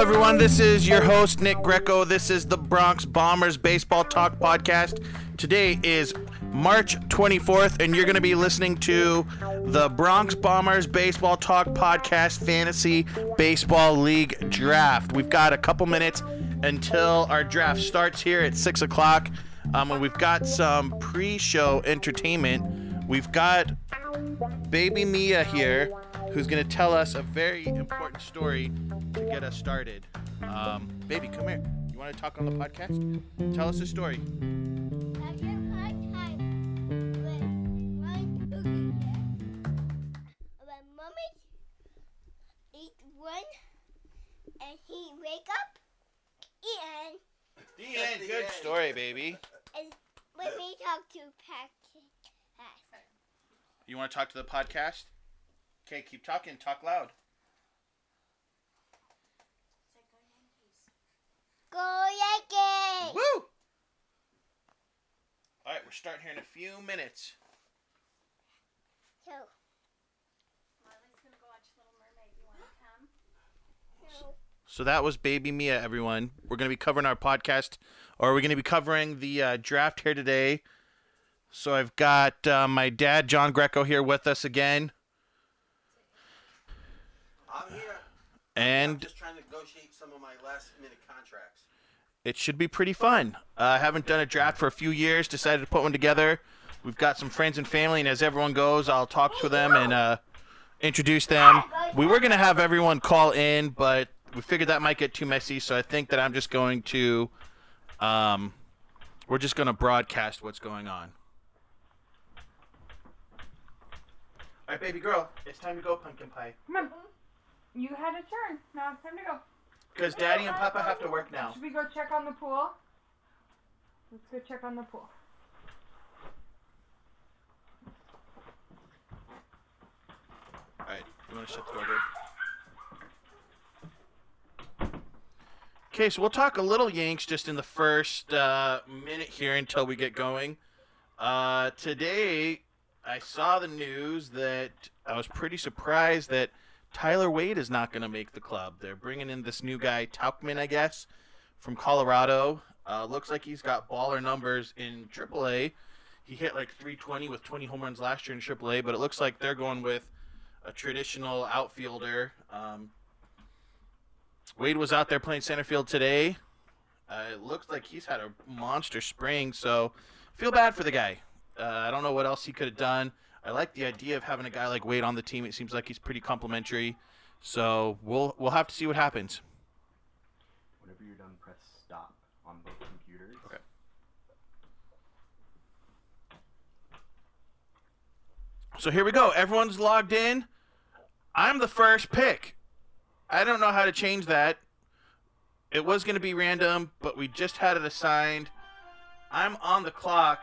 Hello, everyone. This is your host, Nick Greco. This is the Bronx Bombers Baseball Talk Podcast. Today is March 24th, and you're going to be listening to the Bronx Bombers Baseball Talk Podcast Fantasy Baseball League Draft. We've got a couple minutes until our draft starts here at 6 o'clock. Um, and we've got some pre show entertainment. We've got Baby Mia here, who's going to tell us a very important story to get us started. Um, baby, come here. You want to talk on the podcast? Tell us a story. one and he wake up and The end. Good story, baby. and let me talk to Pat. You want to talk to the podcast? Okay, keep talking. Talk loud. Go Yankees! Woo! All right, we're starting here in a few minutes. So, Marvin's gonna go watch Little Mermaid. You wanna come? so So that was Baby Mia, everyone. We're going to be covering our podcast, or we're going to be covering the uh, draft here today. So I've got uh, my dad, John Greco, here with us again. I'm here. I'm And just trying to negotiate some of my last minute contracts. it should be pretty fun. Uh, I haven't done a draft for a few years. Decided to put one together. We've got some friends and family, and as everyone goes, I'll talk to them and uh, introduce them. We were gonna have everyone call in, but we figured that might get too messy. So I think that I'm just going to, um, we're just gonna broadcast what's going on. All right, baby girl, it's time to go pumpkin pie. You had a turn. Now it's time to go. Because Daddy and Papa have to work now. Should we go check on the pool? Let's go check on the pool. All right, you want to shut the door, dude? Okay, so we'll talk a little Yanks just in the first uh, minute here until we get going. Uh, today, I saw the news that I was pretty surprised that Tyler Wade is not going to make the club. They're bringing in this new guy, Tauchman, I guess, from Colorado. Uh, looks like he's got baller numbers in AAA. He hit like 320 with 20 home runs last year in AAA, but it looks like they're going with a traditional outfielder. Um, Wade was out there playing center field today. Uh, it looks like he's had a monster spring, so feel bad for the guy. Uh, I don't know what else he could have done. I like the idea of having a guy like Wade on the team. It seems like he's pretty complimentary. So we'll we'll have to see what happens. Whenever you're done, press stop on both computers. Okay. So here we go. Everyone's logged in. I'm the first pick. I don't know how to change that. It was going to be random, but we just had it assigned. I'm on the clock.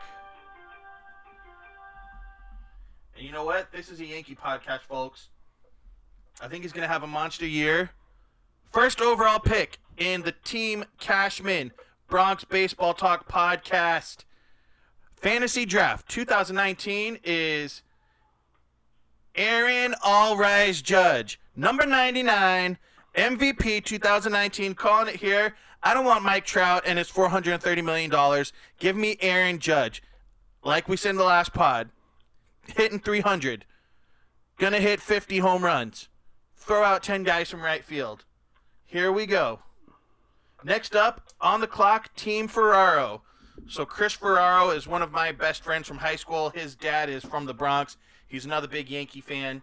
And you know what? This is a Yankee podcast, folks. I think he's going to have a monster year. First overall pick in the Team Cashman Bronx Baseball Talk podcast. Fantasy Draft 2019 is Aaron Allrise Judge, number 99, MVP 2019. Calling it here. I don't want Mike Trout and his $430 million. Give me Aaron Judge. Like we said in the last pod, hitting 300. Gonna hit 50 home runs. Throw out 10 guys from right field. Here we go. Next up on the clock, Team Ferraro. So Chris Ferraro is one of my best friends from high school. His dad is from the Bronx. He's another big Yankee fan.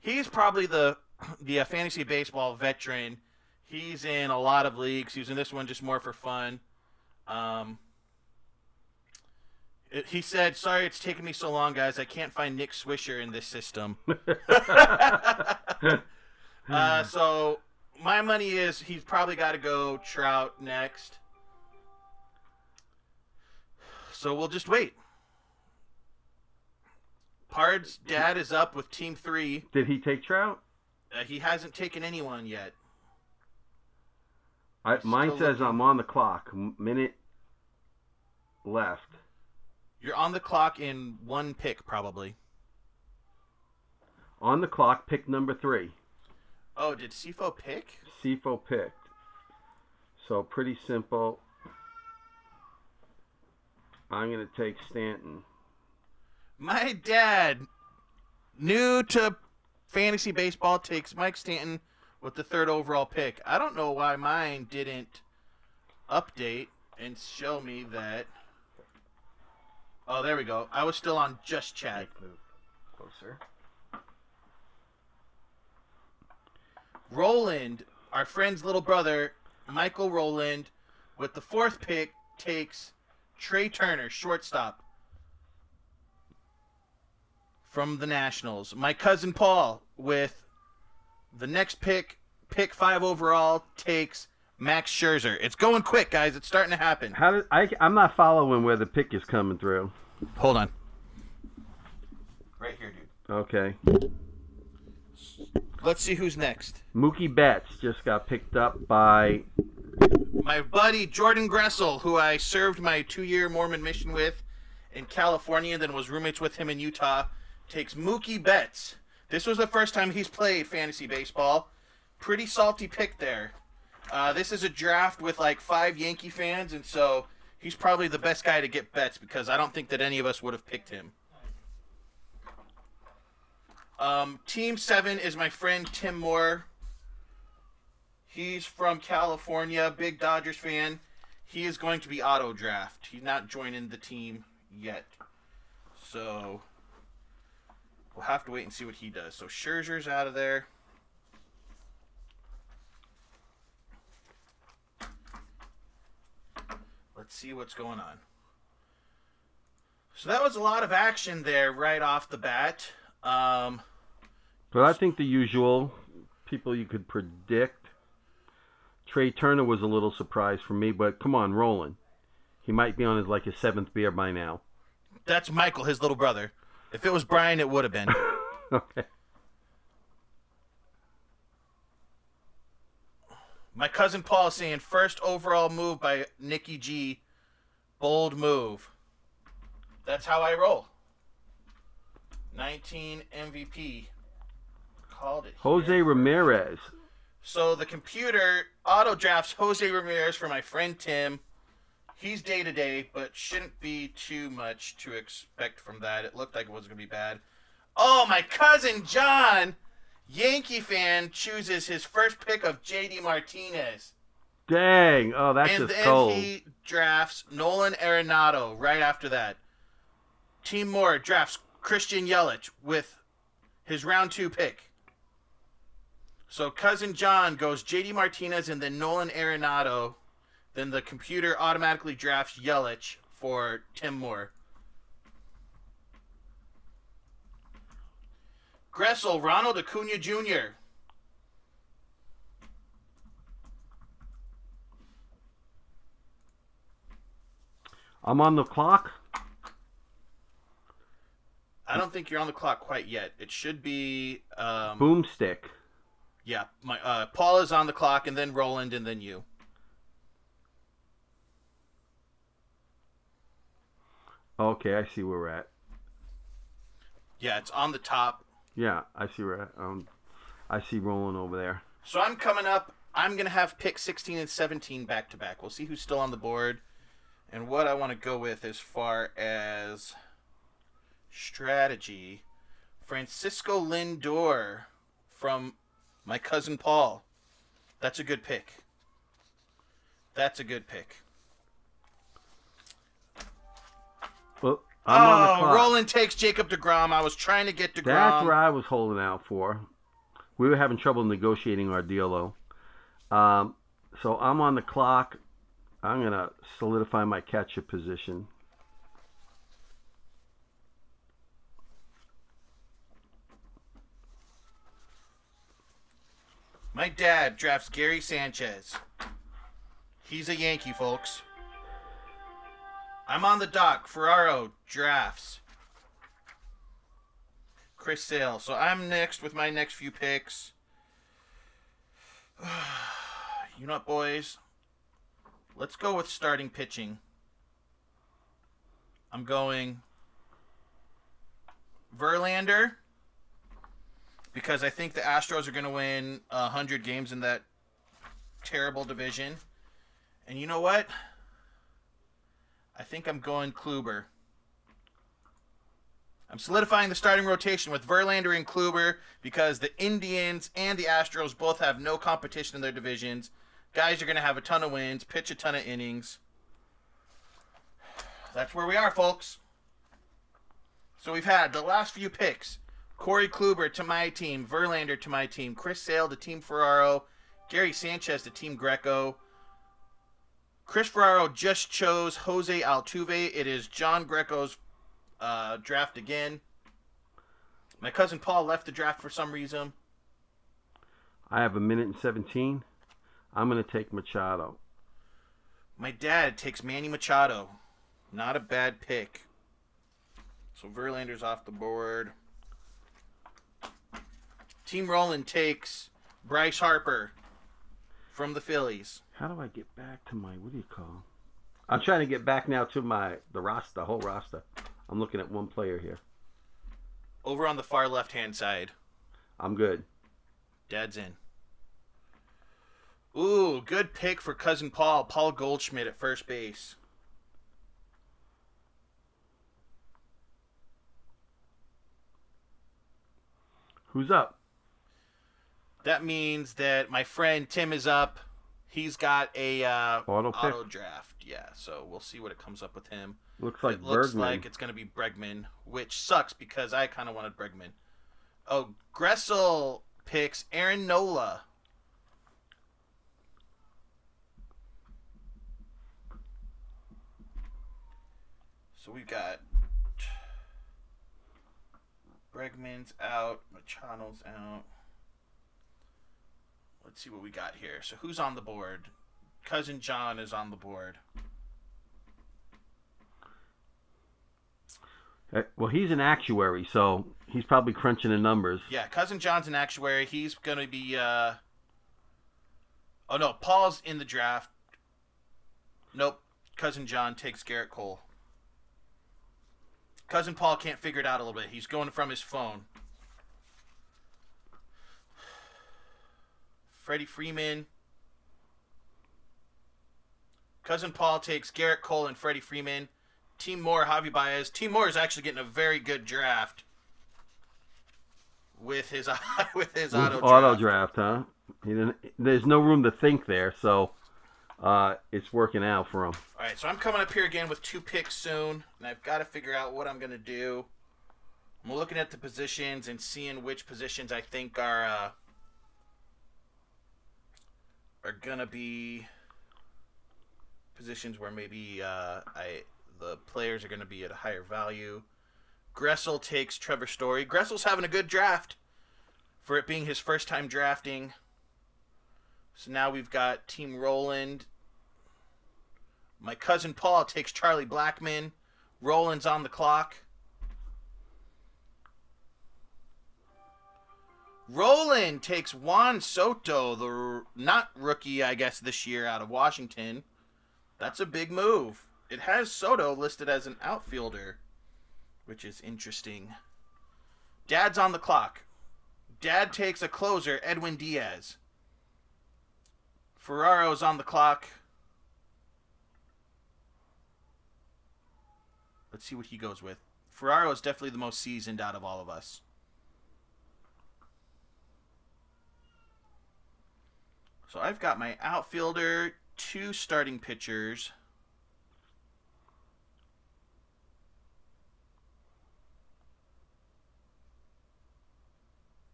He's probably the the uh, fantasy baseball veteran. He's in a lot of leagues. He's in this one just more for fun. Um, it- he said, "Sorry, it's taking me so long, guys. I can't find Nick Swisher in this system." uh, so my money is he's probably got to go Trout next. So we'll just wait. Pard's dad is up with Team Three. Did he take Trout? Uh, he hasn't taken anyone yet. I, mine Still says looking. I'm on the clock. Minute left. You're on the clock in one pick, probably. On the clock, pick number three. Oh, did Sifo pick? Sifo picked. So pretty simple. I'm gonna take Stanton. My dad, new to fantasy baseball, takes Mike Stanton with the third overall pick. I don't know why mine didn't update and show me that. Oh, there we go. I was still on just chat. Move closer. Roland, our friend's little brother, Michael Roland, with the fourth pick, takes Trea Turner, shortstop from the Nationals. My cousin Paul, with the next pick, pick five overall, takes Max Scherzer. It's going quick, guys. It's starting to happen. How did I? I'm not following where the pick is coming through. Hold on. Right here, dude. Okay. Let's see who's next. Mookie Betts just got picked up by. My buddy Jordan Gressel, who I served my two-year Mormon mission with in California, then was roommates with him in Utah, takes Mookie Betts. This was the first time he's played fantasy baseball. Pretty salty pick there. Uh, this is a draft with like five Yankee fans, and so he's probably the best guy to get bets because I don't think that any of us would have picked him. Um, team seven is my friend Tim Moore. He's from California, big Dodgers fan. He is going to be auto draft. He's not joining the team yet. So we'll have to wait and see what he does. So Scherzer's out of there. Let's see what's going on. So that was a lot of action there right off the bat. Um, But I think the usual people you could predict. Trea Turner was a little surprise for me, but come on, Roland. He might be on his like his seventh beer by now. that's Michael, his little brother. If it was Brian, it would have been. okay. My cousin Paul is saying first overall move by Nikki G. Bold move. That's how I roll. 19 MVP. Called it. Jose here. Ramirez. So the computer auto drafts Jose Ramirez for my friend Tim. He's day to day, but shouldn't be too much to expect from that. It looked like it was going to be bad. Oh, my cousin John, Yankee fan, chooses his first pick of JD Martinez. Dang. Oh, that's and just then cold. he drafts Nolan Arenado right after that. Team Moore drafts Christian Yelich with his round two pick. So cousin John goes JD Martinez and then Nolan Arenado. Then the computer automatically drafts Yelich for Tim Moore. Gressel, Ronald Acuna Jr. I'm on the clock. I don't think you're on the clock quite yet. It should be. Um, Boomstick. Yeah, my uh, Paul is on the clock, and then Roland, and then you. Okay, I see where we're at. Yeah, it's on the top. Yeah, I see where. Um, I see rolling over there. So I'm coming up. I'm gonna have pick 16 and 17 back to back. We'll see who's still on the board, and what I want to go with as far as strategy. Francisco Lindor from my cousin Paul. That's a good pick. That's a good pick. Well, I'm oh. Roland takes Jacob DeGrom. I was trying to get DeGrom. That's where I was holding out for. We were having trouble negotiating our deal, though. Um, so I'm on the clock. I'm gonna solidify my catcher position. My dad drafts Gary Sanchez. He's a Yankee, folks. I'm on the dock. Ferraro drafts. Chris Sale. So I'm next with my next few picks. You know what, boys? Let's go with starting pitching. I'm going Verlander because I think the Astros are going to win 100 games in that terrible division. And you know what? I think I'm going Kluber. I'm solidifying the starting rotation with Verlander and Kluber because the Indians and the Astros both have no competition in their divisions. Guys are going to have a ton of wins, pitch a ton of innings. That's where we are, folks. So we've had the last few picks. Corey Kluber to my team, Verlander to my team, Chris Sale to Team Ferraro, Gary Sanchez to Team Greco. Chris Ferraro just chose Jose Altuve. It is John Greco's uh, draft again. My cousin Paul left the draft for some reason. I have a minute and 17. I'm going to take Machado. My dad takes Manny Machado. Not a bad pick. So Verlander's off the board. Team Roland takes Bryce Harper from the Phillies. How do I get back to my what do you call? I'm trying to get back now to my the roster, the whole roster. I'm looking at one player here. Over on the far left hand side. I'm good. Dad's in. Ooh, good pick for cousin Paul. Paul Goldschmidt at first base. Who's up? That means that my friend Tim is up. He's got a uh, Auto auto draft. Yeah, so we'll see what it comes up with him. Looks like it looks Bergman. like it's going to be Bregman, which sucks because I kind of wanted Bregman. Oh, Gressel picks Aaron Nola. So we've got Bregman's out, Machado's out. Let's see what we got here. So who's on the board? Cousin John is on the board. Uh, Well, he's an actuary, so he's probably crunching the numbers. Yeah, cousin John's an actuary. He's gonna be. uh Oh no, Paul's in the draft. Nope, cousin John takes Gerrit Cole. Cousin Paul can't figure it out a little bit. He's going from his phone. Freddie Freeman. Cousin Paul takes Gerrit Cole and Freddie Freeman. Team Moore, Javi Baez. Team Moore is actually getting a very good draft with his with his auto, auto draft. draft, huh? He didn't, there's no room to think there, so uh, it's working out for him. All right, so I'm coming up here again with two picks soon, and I've got to figure out what I'm gonna do. I'm looking at the positions and seeing which positions I think are uh, are gonna be positions where maybe uh, I the players are gonna be at a higher value. Gressel takes Trevor Story. Gressel's having a good draft for it being his first time drafting. So now we've got Team Roland. My cousin Paul takes Charlie Blackmon. Roland's on the clock. Roland takes Juan Soto, the not rookie, I guess, this year out of Washington. That's a big move. It has Soto listed as an outfielder, which is interesting. Dad's on the clock. Dad takes a closer, Edwin Diaz. Ferraro's on the clock. Let's see what he goes with. Ferraro is definitely the most seasoned out of all of us. So I've got my outfielder, two starting pitchers.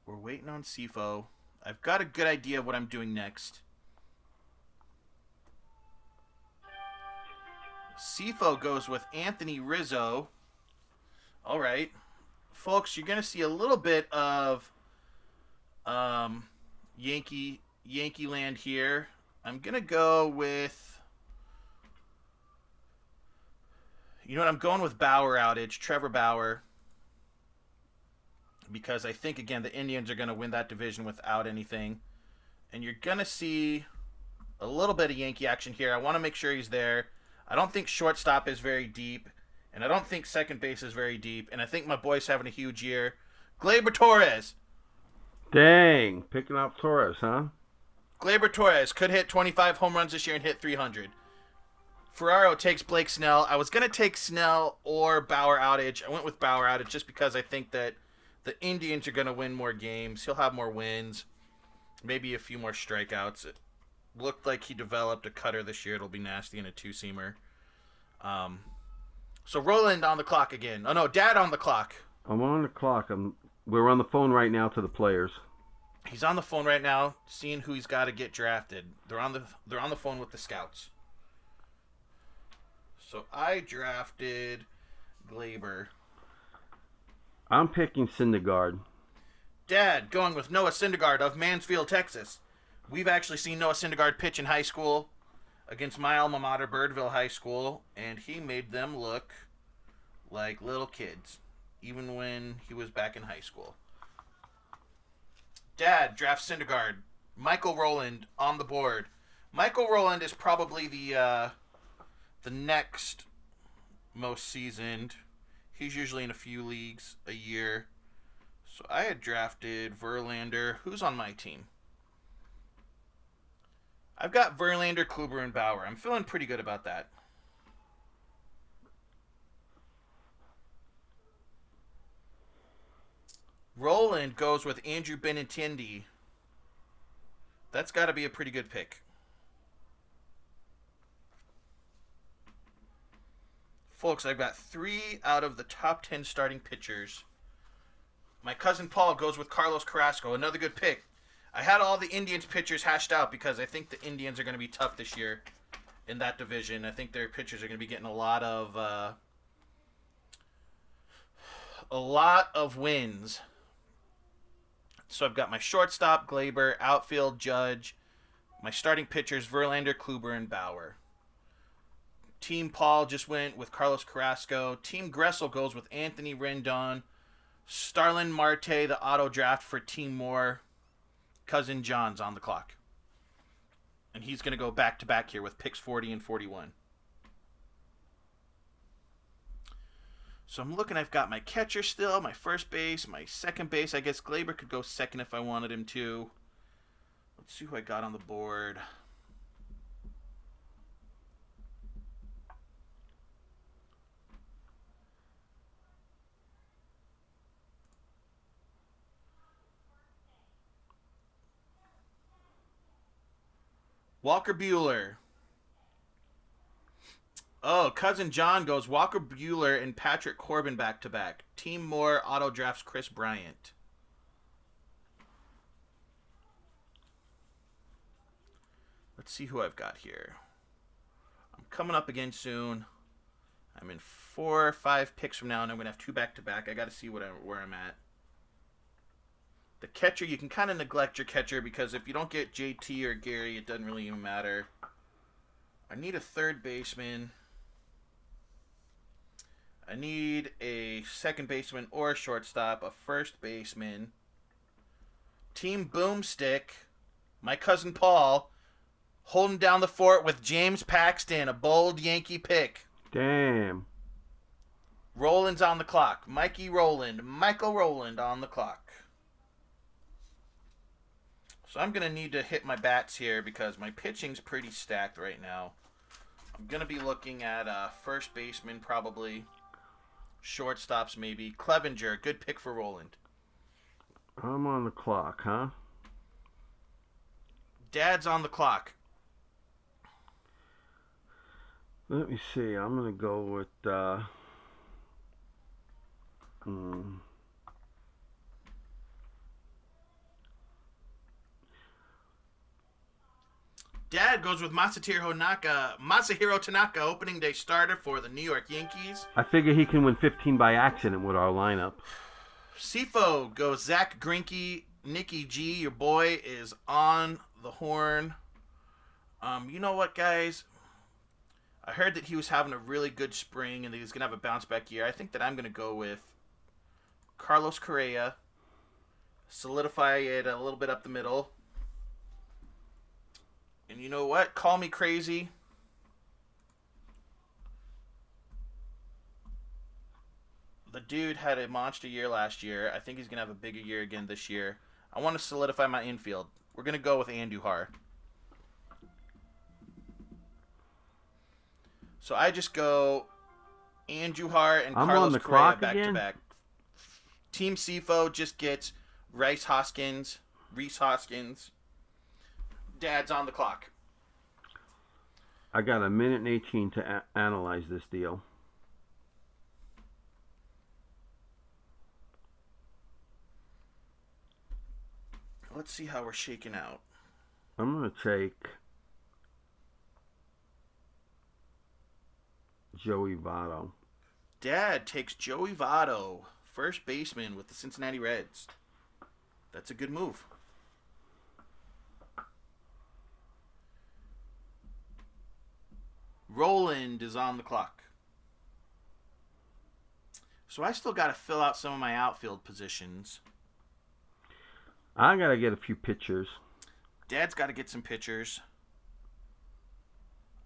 We're waiting on Sifo. I've got a good idea of what I'm doing next. Sifo goes with Anthony Rizzo. All right. Folks, you're going to see a little bit of um, Yankee Yankee land here. I'm going to go with You know what? I'm going with Bauer outage, Trevor Bauer. Because I think again the Indians are going to win that division without anything. And you're going to see a little bit of Yankee action here. I want to make sure he's there. I don't think shortstop is very deep, and I don't think second base is very deep, and I think my boy's having a huge year. Gleyber Torres. Dang, picking up Torres, huh? Gleyber Torres could hit 25 home runs this year and hit 300. Ferraro takes Blake Snell. I was gonna take Snell or Bauer outage. I went with Bauer outage just because I think that the Indians are gonna win more games. He'll have more wins, maybe a few more strikeouts. It looked like he developed a cutter this year. It'll be nasty in a two seamer. Um, so Roland on the clock again. Oh no, Dad on the clock. I'm on the clock. I'm. We're on the phone right now to the players. He's on the phone right now, seeing who he's got to get drafted. They're on the they're on the phone with the scouts. So I drafted Gleyber. I'm picking Syndergaard. Dad going with Noah Syndergaard of Mansfield, Texas. We've actually seen Noah Syndergaard pitch in high school against my alma mater, Birdville High School, and he made them look like little kids, even when he was back in high school. Dad drafts Syndergaard. Michael Roland on the board. Michael Roland is probably the uh, the next most seasoned. He's usually in a few leagues a year. So I had drafted Verlander. Who's on my team? I've got Verlander, Kluber, and Bauer. I'm feeling pretty good about that. Roland goes with Andrew Benintendi. That's got to be a pretty good pick. Folks, I've got three out of the top 10 starting pitchers. My cousin Paul goes with Carlos Carrasco, another good pick. I had all the Indians pitchers hashed out because I think the Indians are going to be tough this year in that division. I think their pitchers are going to be getting a lot of uh, a lot of wins. So I've got my shortstop Gleyber, outfield Judge, my starting pitchers Verlander, Kluber, and Bauer. Team Paul just went with Carlos Carrasco. Team Gressel goes with Anthony Rendon. Starlin Marte, the auto draft for Team Moore. Cousin John's on the clock. And he's going to go back to back here with picks 40 and 41. So I'm looking, I've got my catcher still, my first base, my second base. I guess Gleyber could go second if I wanted him to. Let's see who I got on the board. Walker Buehler. Oh, cousin John goes Walker Buehler and Patrick Corbin back to back. Team Moore auto drafts Kris Bryant. Let's see who I've got here. I'm coming up again soon. I'm in four or five picks from now, and I'm gonna have two back to back. I got to see what I, where I'm at. The catcher, you can kind of neglect your catcher because if you don't get JT or Gary, it doesn't really even matter. I need a third baseman. I need a second baseman or a shortstop, a first baseman. Team Boomstick, my cousin Paul, holding down the fort with James Paxton, a bold Yankee pick. Damn. Roland's on the clock. Mikey Roland, Michael Roland on the clock. So I'm going to need to hit my bats here because my pitching's pretty stacked right now. I'm going to be looking at uh, first baseman probably. Shortstops maybe. Clevinger, good pick for Roland. I'm on the clock, huh? Dad's on the clock. Let me see. I'm gonna go with. Uh, hmm. Dad goes with Masahiro Tanaka. Masahiro Tanaka, opening day starter for the New York Yankees. I figure he can win 15 by accident with our lineup. Sifo goes Zack Greinke. Nikki G, your boy, is on the horn. Um, you know what, guys? I heard that he was having a really good spring and that he's gonna have a bounce back year. I think that I'm gonna go with Carlos Correa. Solidify it a little bit up the middle. And you know what? Call me crazy. The dude had a monster year last year. I think he's going to have a bigger year again this year. I want to solidify my infield. We're going to go with Andujar. So I just go Andujar and I'm Carlos Correa back again? to back. Team CFO just gets Rice Hoskins, Rhys Hoskins. Dad's on the clock. I got a minute and 18 to a- analyze this deal. Let's see how we're shaking out. I'm going to take Joey Votto. Dad takes Joey Votto, first baseman with the Cincinnati Reds. That's a good move. Roland is on the clock. So I still got to fill out some of my outfield positions. I got to get a few pitchers. Dad's got to get some pitchers.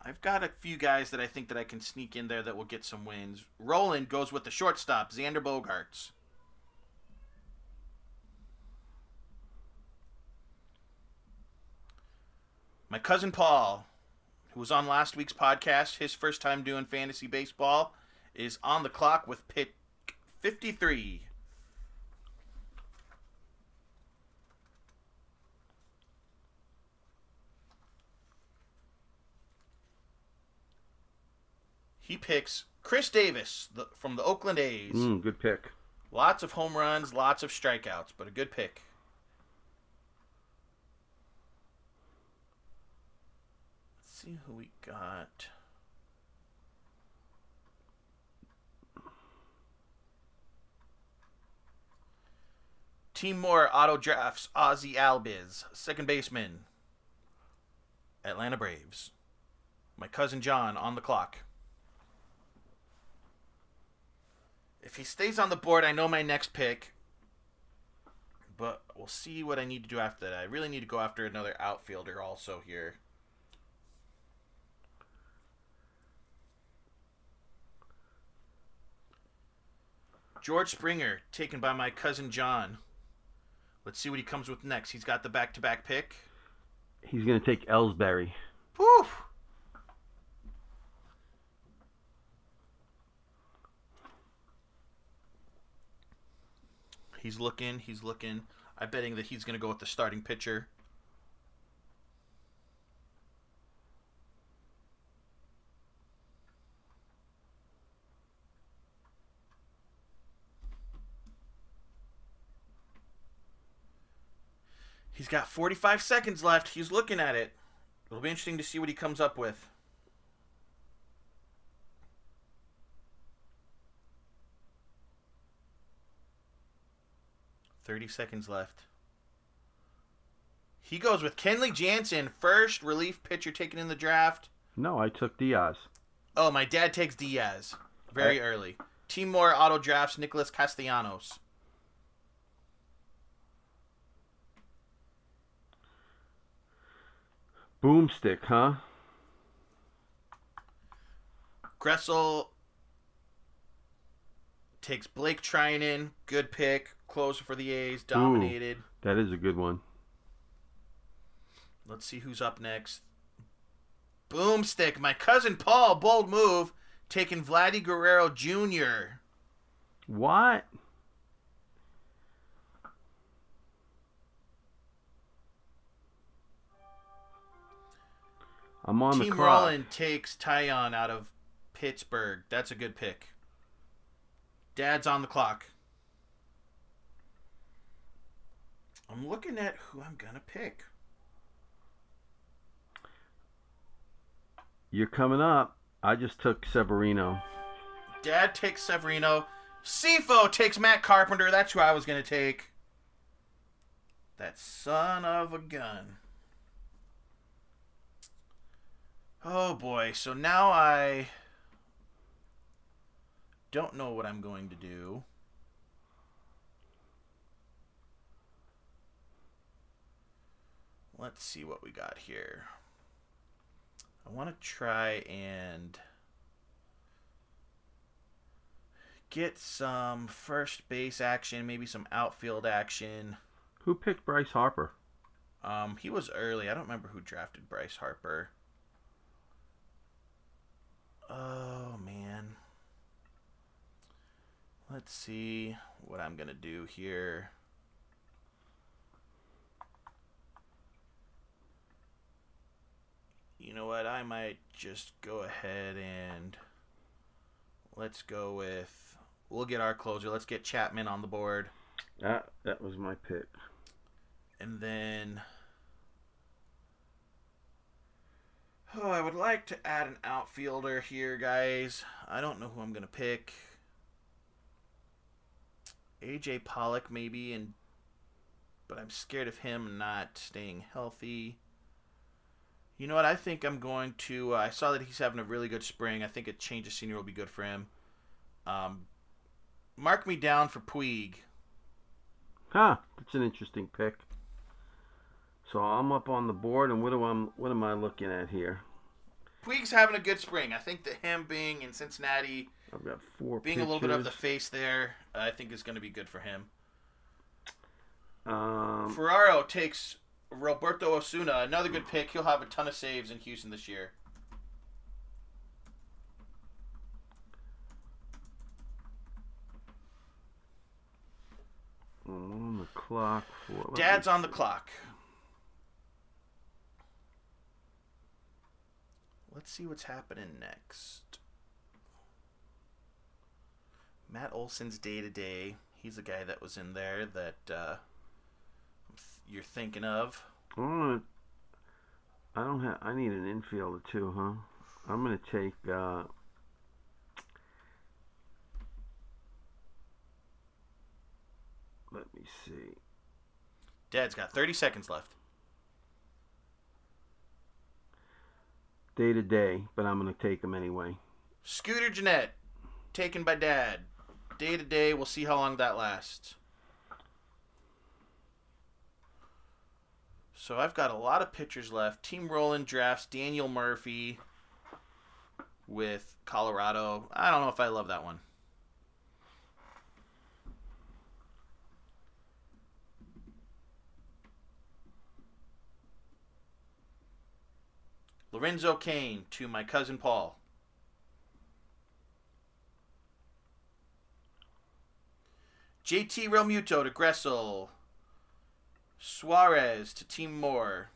I've got a few guys that I think that I can sneak in there that will get some wins. Roland goes with the shortstop, Xander Bogaerts. My cousin Paul, who was on last week's podcast, his first time doing fantasy baseball, is on the clock with pick 53. He picks Khris Davis the, from the Oakland A's. Mm, good pick. Lots of home runs, lots of strikeouts, but a good pick. See who we got. Team Moore auto drafts Ozzie Albies, second baseman. Atlanta Braves. My cousin John on the clock. If he stays on the board, I know my next pick. But we'll see what I need to do after that. I really need to go after another outfielder also here. George Springer, taken by my cousin John. Let's see what he comes with next. He's got the back to back pick. He's going to take Ellsbury. Whew. He's looking, he's looking. I'm betting that he's going to go with the starting pitcher. He's got 45 seconds left. He's looking at it. It'll be interesting to see what he comes up with. Thirty seconds left. He goes with Kenley Jansen, first relief pitcher taken in the draft. No, I took Diaz. Oh, my dad takes Diaz very early. Team Moore auto drafts Nicholas Castellanos. Boomstick, huh? Gressel takes Blake Treinen. Good pick. Closer for the A's. Dominated. That is a good one. Let's see who's up next. Boomstick. My cousin Paul. Bold move. Taking Vladdy Guerrero Jr. What? I'm on Team the clock. Roland takes Taillon out of Pittsburgh. That's a good pick. Dad's on the clock. I'm looking at who I'm going to pick. You're coming up. I just took Severino. Dad takes Severino. Sifo takes Matt Carpenter. That's who I was going to take. That son of a gun. Oh boy. So now I don't know what I'm going to do. Let's see what we got here. I want to try and get some first base action, maybe some outfield action. Who picked Bryce Harper? Um, he was early. I don't remember who drafted Bryce Harper. Oh man. Let's see what I'm gonna do here. You know what? I might just go ahead and let's go with we'll get our closer. Let's get Chapman on the board. That that was my pick. And then Oh, I would like to add an outfielder here, guys. I don't know who I'm gonna pick. AJ Pollock maybe and but I'm scared of him not staying healthy. You know what? I think I'm going to. Uh, I saw that he's having a really good spring. I think a change of scenery will be good for him. Um, mark me down for Puig. Huh, that's an interesting pick. So I'm up on the board, and what do I'm what am I looking at here? Puig's having a good spring. I think that him being in Cincinnati, I've got four. being a little bit of the face there, I think is going to be good for him. Um, Ferraro takes Roberto Osuna, another good pick. He'll have a ton of saves in Houston this year. I'm on the clock for. Dad's on the clock. Let's see what's happening next. Matt Olson's day to day. He's the guy that was in there that uh, you're thinking of. I don't, I don't have. I need an infielder too, huh? I'm gonna take. Uh, let me see. Dad's got 30 seconds left. Day to day, but I'm gonna take him anyway. Scooter Gennett, taken by Dad. Day to day, we'll see how long that lasts. So I've got a lot of pitchers left. Team Roland drafts Daniel Murphy with Colorado. I don't know if I love that one. Lorenzo Cain to my cousin Paul. JT Realmuto to Gressel. Suarez to Team Moore.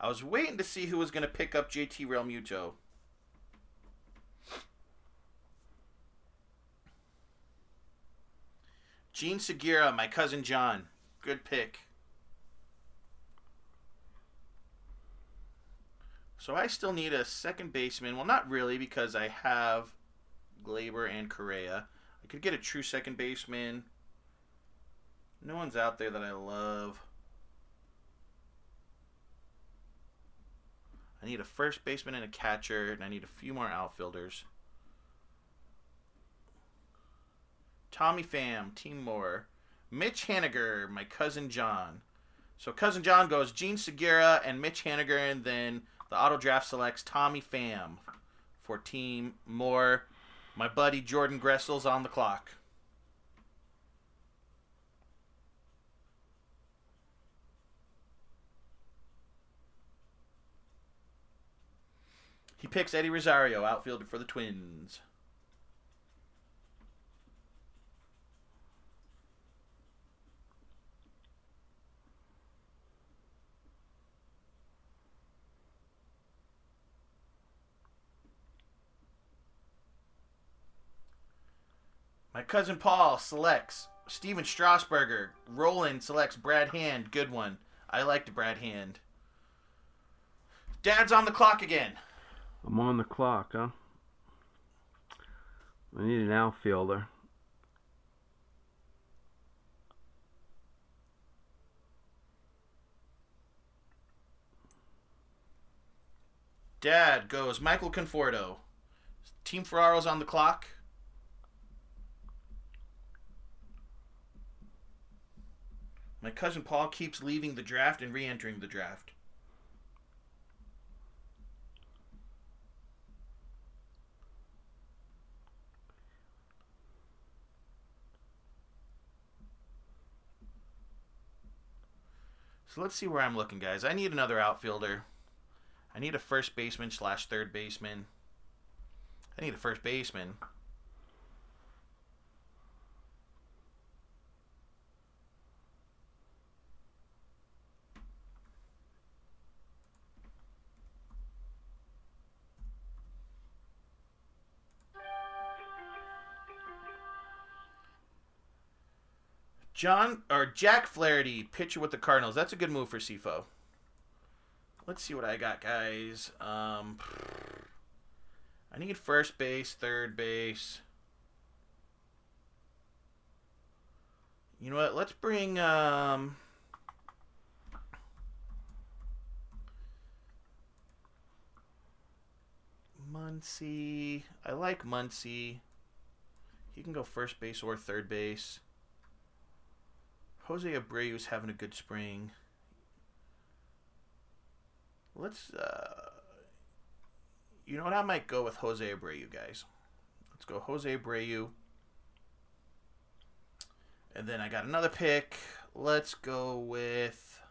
I was waiting to see who was going to pick up JT Realmuto. Jean Segura, my cousin John. Good pick. So I still need a second baseman. Well, not really because I have Gleyber and Correa. I could get a true second baseman. No one's out there that I love. I need a first baseman and a catcher, and I need a few more outfielders. Tommy Pham, Team Moore. Mitch Haniger, my cousin John. So cousin John goes Jean Segura and Mitch Haniger, and then the auto draft selects Tommy Pham for Team Moore. My buddy Jordan Gressel's on the clock. He picks Eddie Rosario, outfielder for the Twins. My cousin Paul selects Steven Strasburger. Roland selects Brad Hand. Good one. I liked Brad Hand. Dad's on the clock again. I'm on the clock, huh? I need an outfielder. Dad goes Michael Conforto. Team Ferraro's on the clock. My cousin Paul keeps leaving the draft and re entering the draft. So let's see where I'm looking, guys. I need another outfielder. I need a first baseman slash third baseman. I need a first baseman. John or Jack Flaherty, pitcher with the Cardinals. That's a good move for Sifo. Let's see what I got, guys. Um, I need first base, third base. You know what? Let's bring um. Muncy. I like Muncy. He can go first base or third base. Jose Abreu's having a good spring. Let's, uh, you know what? I might go with Jose Abreu, guys. Let's go Jose Abreu. And then I got another pick. Let's go with.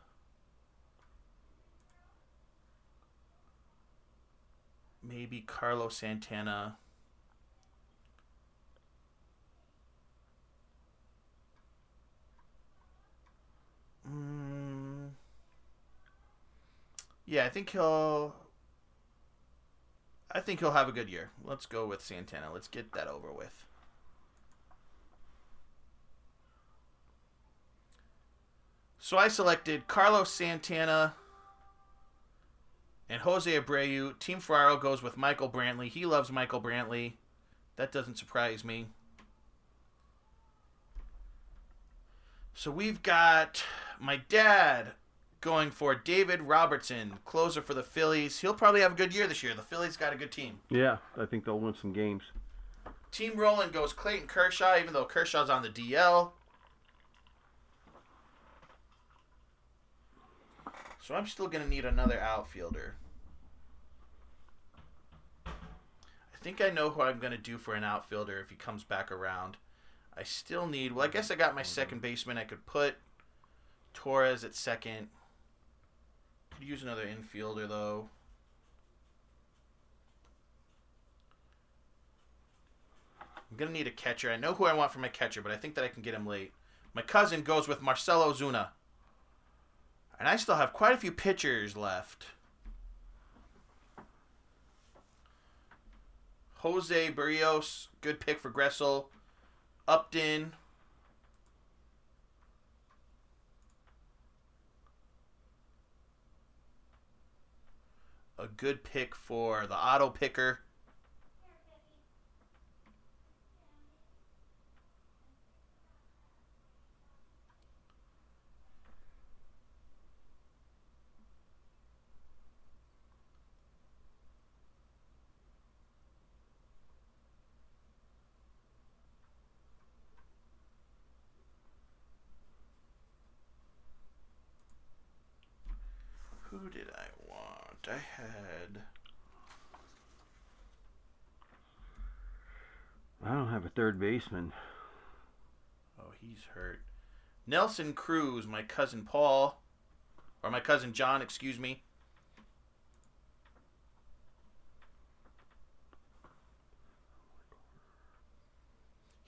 Maybe Carlos Santana. Mm, yeah, I think he'll. I think he'll have a good year. Let's go with Santana. Let's get that over with. So I selected Carlos Santana and Jose Abreu. Team Ferraro goes with Michael Brantley. He loves Michael Brantley. That doesn't surprise me. So we've got my dad going for David Robertson, closer for the Phillies. He'll probably have a good year this year. The Phillies got a good team. Yeah, I think they'll win some games. Team Roland goes Clayton Kershaw, even though Kershaw's on the DL. So I'm still going to need another outfielder. I think I know who I'm going to do for an outfielder if he comes back around. I still need. Well, I guess I got my second baseman. I could put Torres at second. Could use another infielder though. I'm gonna need a catcher. I know who I want for my catcher, but I think that I can get him late. My cousin goes with Marcell Ozuna. And I still have quite a few pitchers left. Jose Berrios, good pick for Gressel. Upton. A good pick for the auto picker. Who did I I had. I don't have a third baseman. Oh, he's hurt. Nelson Cruz, my cousin Paul, or my cousin John, excuse me.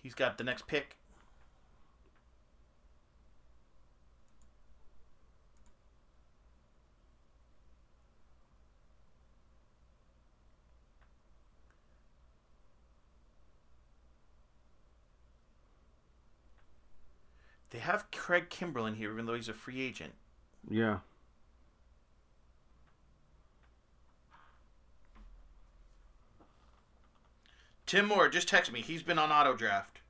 He's got the next pick. They have Craig Kimberlin here, even though he's a free agent. Yeah. Tim Moore just text me. He's been on auto draft.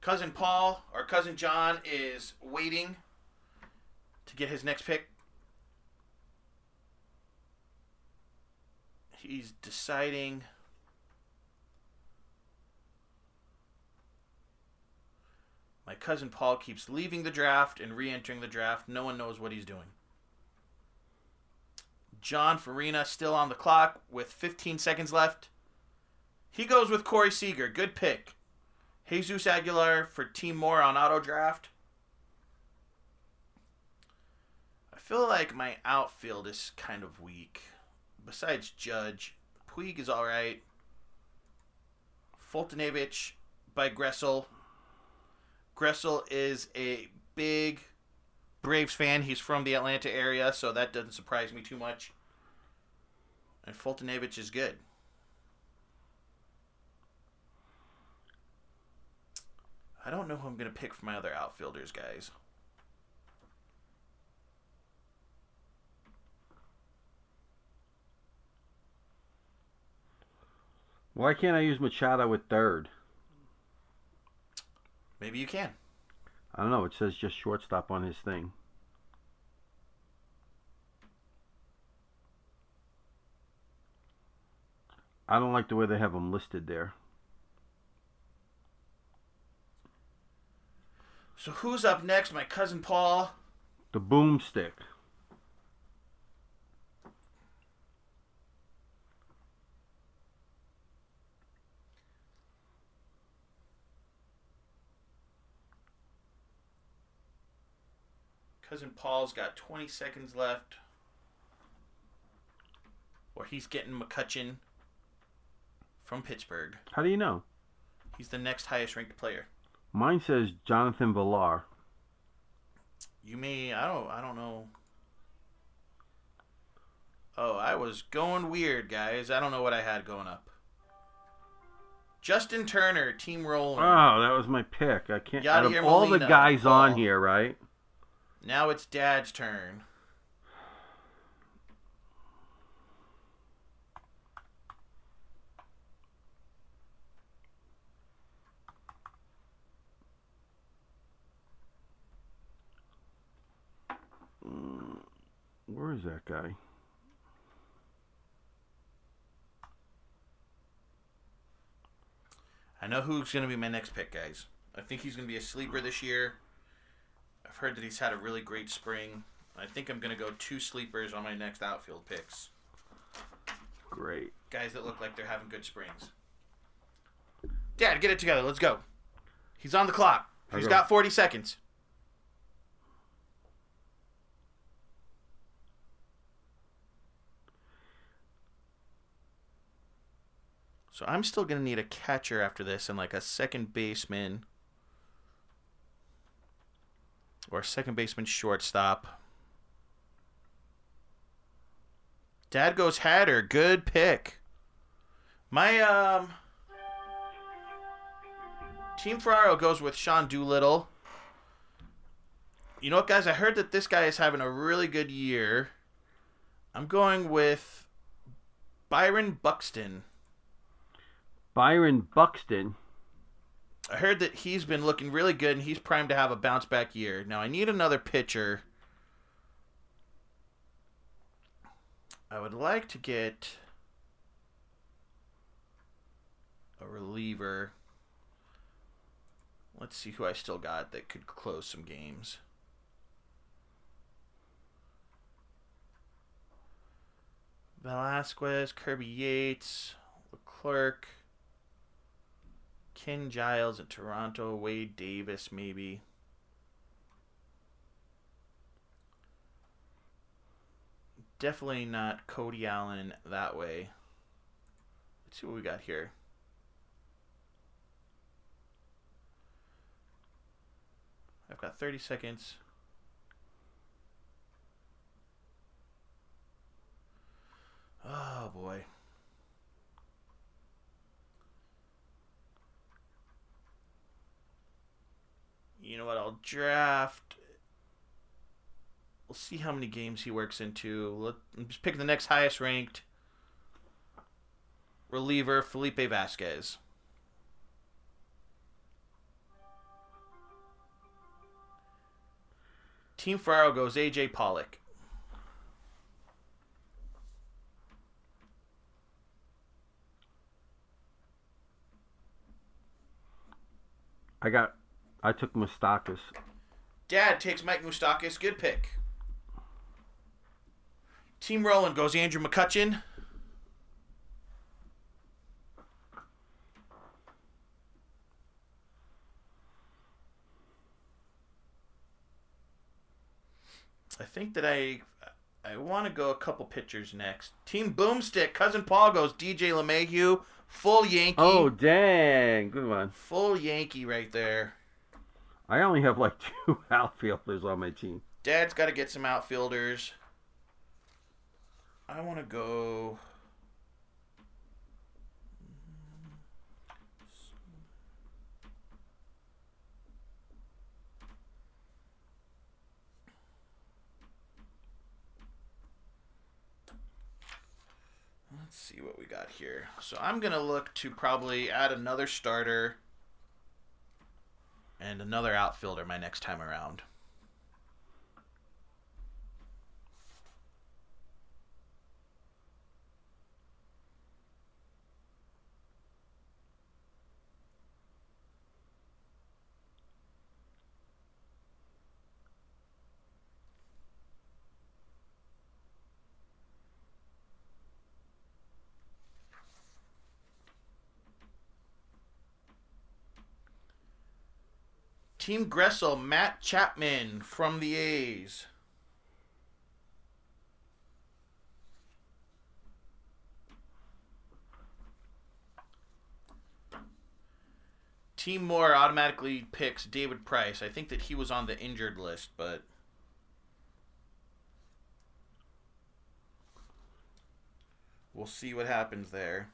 Cousin Paul or cousin John is waiting to get his next pick. He's deciding. My cousin Paul keeps leaving the draft and re entering the draft. No one knows what he's doing. John Farina still on the clock with 15 seconds left. He goes with Corey Seager. Good pick. Jesus Aguilar for Team Moore on auto draft. I feel like my outfield is kind of weak. Besides Judge, Puig is all right. Foltynewicz by Gressel. Gressel is a big Braves fan. He's from the Atlanta area, so that doesn't surprise me too much. And Foltynewicz is good. I don't know who I'm going to pick for my other outfielders, guys. Why can't I use Machado with third? Maybe you can. I don't know. It says just shortstop on his thing. I don't like the way they have him listed there. So who's up next? My cousin Paul. The boomstick. Cousin Paul's got 20 seconds left. Or he's getting McCutchen from Pittsburgh. How do you know? He's the next highest ranked player. Mine says Jonathan Villar. You may I don't I don't know. Oh, I was going weird, guys. I don't know what I had going up. Justin Turner, team Roland. Oh, that was my pick. I can't. Out of all the guys on here, right? Now it's Dad's turn. Where is that guy? I know who's going to be my next pick, guys. I think he's going to be a sleeper this year. I've heard that he's had a really great spring. I think I'm going to go two sleepers on my next outfield picks. Great. Guys that look like they're having good springs. Dad, get it together. Let's go. He's on the clock. He's go. got 40 seconds. So I'm still going to need a catcher after this and like a second baseman or second baseman shortstop. Dad goes Hatter. Good pick. My um Team Ferraro goes with Sean Doolittle. You know what, guys? I heard that this guy is having a really good year. I'm going with Byron Buxton. Byron Buxton. I heard that he's been looking really good and he's primed to have a bounce back year. Now I need another pitcher. I would like to get a reliever. Let's see who I still got that could close some games. Velasquez, Kirby Yates, Leclerc. Ken Giles in Toronto, Wade Davis maybe. Definitely not Cody Allen that way. Let's see what we got here. I've got 30 seconds. Oh boy. You know what? I'll draft. We'll see how many games he works into. Let, I'm just picking the next highest ranked reliever, Felipe Vazquez. Team Ferraro goes AJ Pollock. I got. I took Moustakas. Dad takes Mike Moustakas. Good pick. Team Roland goes Andrew McCutchen. I think that I I want to go a couple pitchers next. Team Boomstick, cousin Paul goes DJ LeMahieu, full Yankee. Oh, dang. Good one. full Yankee right there. I only have like two outfielders on my team. Dad's got to get some outfielders. I want to go. Let's see what we got here. So I'm going to look to probably add another starter and another outfielder my next time around. Team Gressel, Matt Chapman from the A's. Team Moore automatically picks David Price. I think that he was on the injured list, but we'll see what happens there.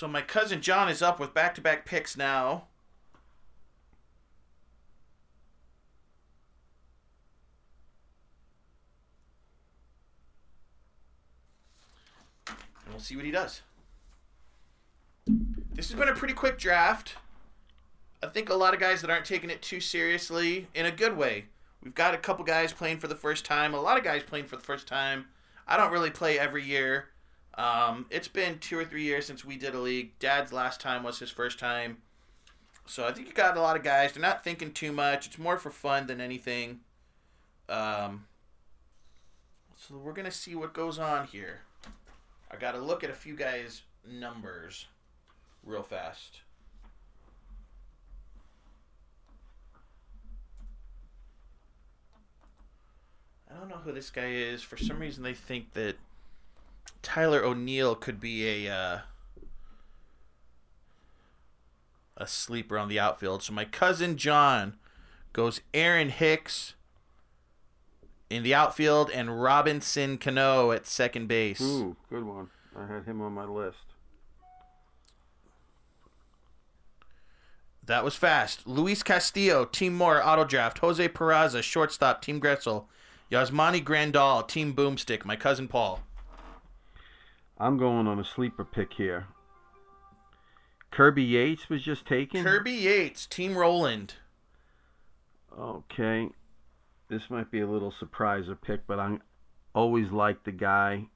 So my cousin John is up with back-to-back picks now. And we'll see what he does. This has been a pretty quick draft. I think a lot of guys that aren't taking it too seriously in a good way. We've got a couple guys playing for the first time, a lot of guys playing for the first time. I don't really play every year. Um, it's been two or three years since we did a league. Dad's last time was his first time. So I think you got a lot of guys. They're not thinking too much. It's more for fun than anything. Um, so we're to see what goes on here. I got to look at a few guys' numbers real fast. I don't know who this guy is. For some reason, they think that Tyler O'Neill could be a uh, a sleeper on the outfield. So my cousin John goes Aaron Hicks in the outfield and Robinson Cano at second base. Ooh, good one. I had him on my list. That was fast. Luis Castillo, Team Moore, auto draft. Jose Peraza, shortstop, Team Gressel. Yasmani Grandal, Team Boomstick, my cousin Paul. I'm going on a sleeper pick here. Kirby Yates was just taken. Kirby Yates, Team Roland. Okay. This might be a little surprise surpriser pick, but I always liked the guy.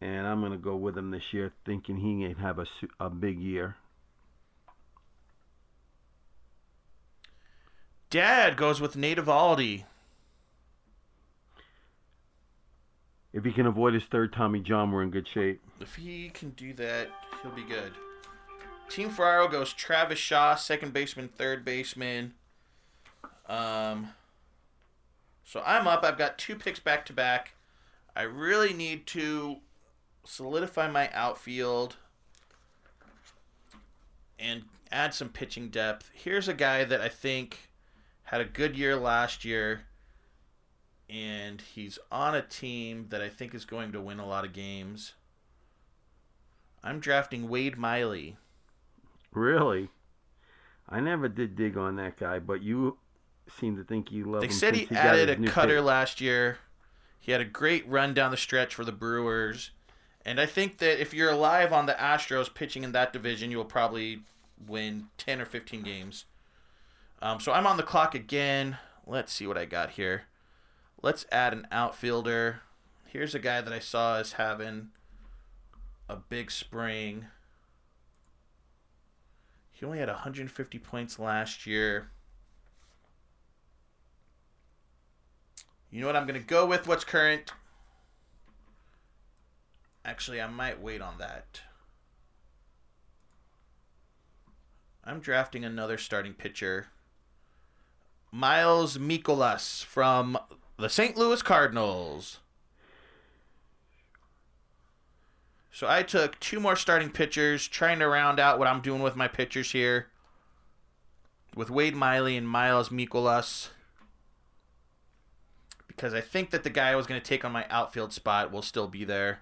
And I'm going to go with him this year, thinking he can have a, a big year. Dad goes with Nate Eovaldi. If he can avoid his third Tommy John, we're in good shape. If he can do that, he'll be good. Team Ferraro goes Travis Shaw, second baseman, third baseman. Um, so I'm up. I've got two picks back to back. I really need to solidify my outfield and add some pitching depth. Here's a guy that I think had a good year last year and he's on a team that I think is going to win a lot of games. I'm drafting Wade Miley. Really? I never did dig on that guy, but you seem to think you love They him. said he got added a cutter pick. last year. He had a great run down the stretch for the Brewers. And I think that if you're alive on the Astros pitching in that division, you'll probably win 10 or 15 games. Um, so I'm on the clock again. Let's see what I got here. Let's add an outfielder. Here's a guy that I saw as having a big spring. He only had 150 points last year. You know what? I'm going to go with what's current. Actually, I might wait on that. I'm drafting another starting pitcher. Miles Mikolas from the St. Louis Cardinals. So I took two more starting pitchers, trying to round out what I'm doing with my pitchers here. With Wade Miley and Miles Mikolas. Because I think that the guy I was going to take on my outfield spot will still be there.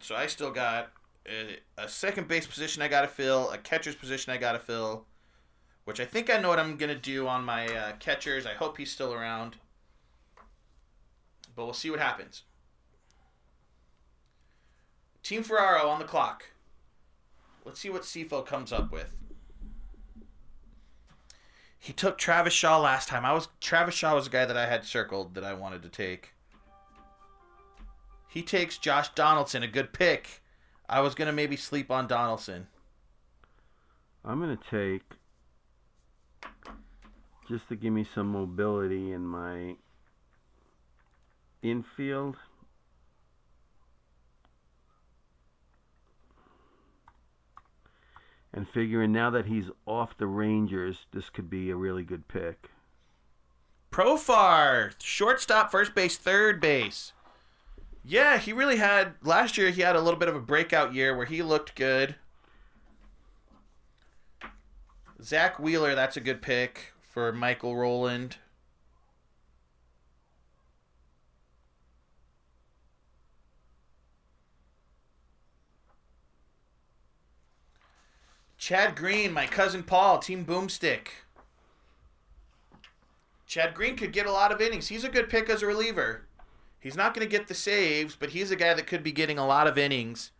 So I still got a, a second base position I got to fill, a catcher's position I got to fill, which I think I know what I'm going to do on my uh, catchers. I hope he's still around. But we'll see what happens. Team Ferraro on the clock. Let's see what Sifo comes up with. He took Travis Shaw last time. I was Travis Shaw was the guy that I had circled that I wanted to take. He takes Josh Donaldson, a good pick. I was gonna maybe sleep on Donaldson. I'm gonna take just to give me some mobility in my infield. And figuring now that he's off the Rangers, this could be a really good pick. Profar, shortstop, first base, third base. Yeah, he really had last year. He had a little bit of a breakout year where he looked good. Zack Wheeler, that's a good pick for Michael Roland. Chad Green, my cousin Paul, Team Boomstick. Chad Green could get a lot of innings. He's a good pick as a reliever. He's not going to get the saves, but he's a guy that could be getting a lot of innings.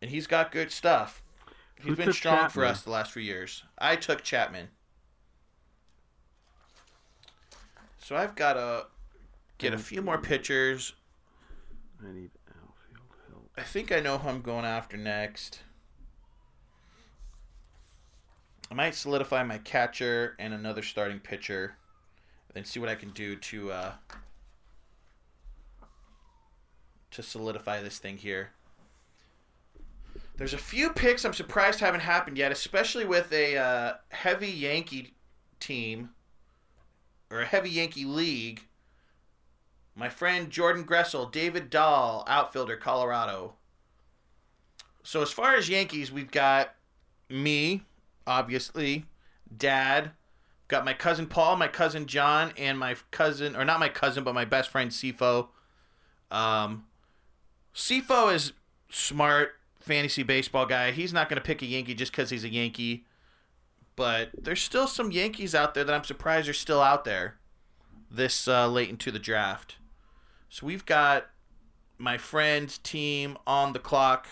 And he's got good stuff. He's Who been strong for us the last few years. I took Chapman. So I've got to get a few more pitchers. I need outfield help. I think I know who I'm going after next. I might solidify my catcher and another starting pitcher, then see what I can do to uh, to solidify this thing here. There's a few picks I'm surprised haven't happened yet, especially with a uh, heavy Yankee team or a heavy Yankee league. My friend Jordan Gressel, David Dahl, outfielder, Colorado. So as far as Yankees, we've got me, obviously, Dad, got my cousin Paul, my cousin John, and my cousin, or not my cousin, but my best friend Sifo. Um, Sifo is smart fantasy baseball guy. He's not going to pick a Yankee just because he's a Yankee. But there's still some Yankees out there that I'm surprised are still out there this uh, late into the draft. So we've got my friend's team on the clock.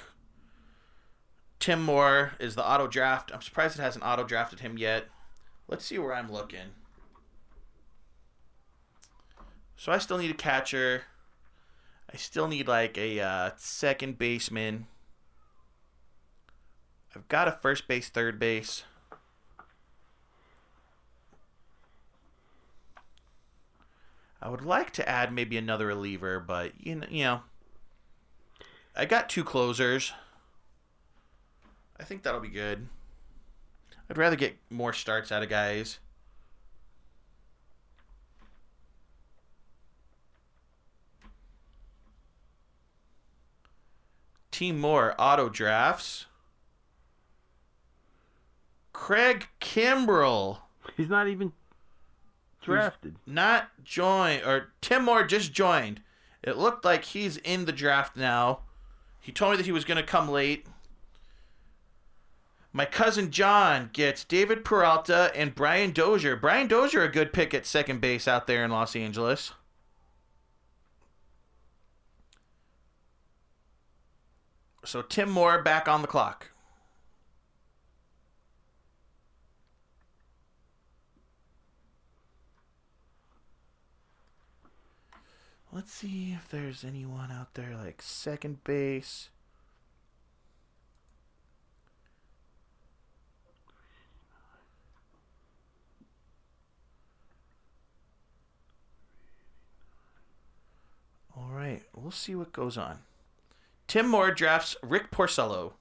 Tim Moore is the auto draft. I'm surprised it hasn't auto drafted him yet. Let's see where I'm looking. So I still need a catcher. I still need like a uh, second baseman. I've got a first base, third base. I would like to add maybe another reliever, but you know, you know, I got two closers. I think that'll be good. I'd rather get more starts out of guys. Team Moore auto drafts. Craig Kimbrel He's not even drafted. not joined or Tim Moore just joined. It looked like he's in the draft now. He told me that he was going to come late. My cousin John gets David Peralta and Brian Dozier. Brian Dozier, a good pick at second base out there in Los Angeles. So Tim Moore back on the clock. Let's see if there's anyone out there like second base. All right, we'll see what goes on. Tim Moore drafts Rick Porcello.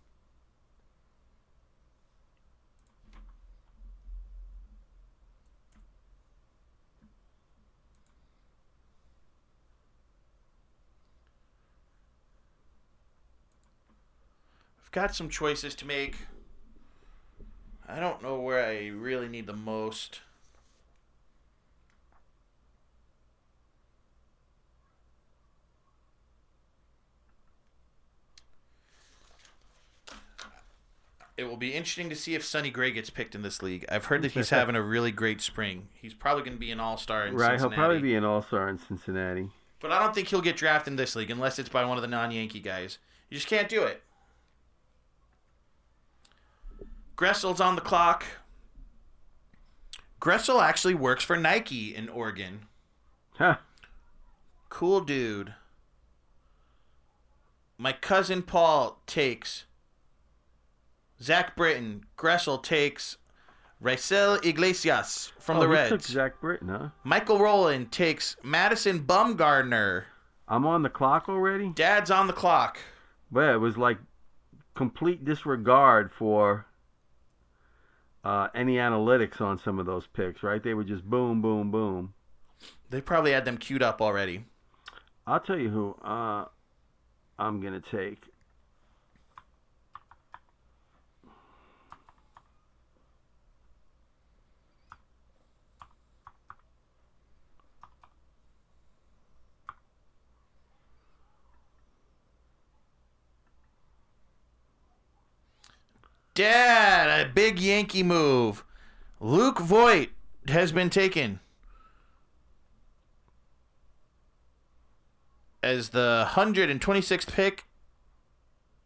I've got some choices to make. I don't know where I really need the most. It will be interesting to see if Sonny Gray gets picked in this league. I've heard that he's having a really great spring. He's probably going to be an all star in Right, Cincinnati. Right, he'll probably be an all star in Cincinnati. But I don't think he'll get drafted in this league unless it's by one of the non Yankee guys. You just can't do it. Gressel's on the clock. Gressel actually works for Nike in Oregon. Huh. Cool dude. My cousin Paul takes Zach Britton. Gressel takes Raisel Iglesias from oh, the he Reds. took Zach Britton, huh? Michael Roland takes Madison Bumgarner. I'm on the clock already? Dad's on the clock. But it was like complete disregard for uh, any analytics on some of those picks, right? They were just boom, boom, boom. They probably had them queued up already. I'll tell you who uh, I'm going to take. Dad, a big Yankee move. Luke Voit has been taken as the 126th pick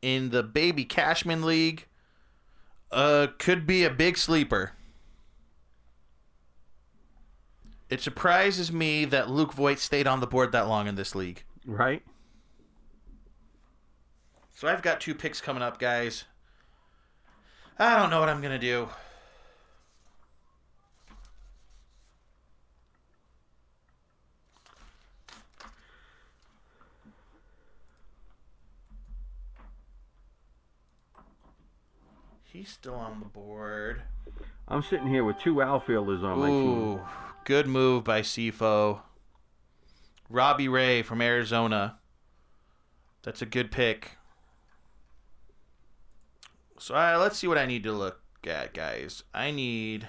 in the Baby Cashman League. Uh, could be a big sleeper. It surprises me that Luke Voit stayed on the board that long in this league. Right? So I've got two picks coming up, guys. I don't know what I'm gonna do. He's still on the board. I'm sitting here with two outfielders on my team. Ooh, good move by Sifo. Robbie Ray from Arizona. That's a good pick. So uh, let's see what I need to look at, guys. I need.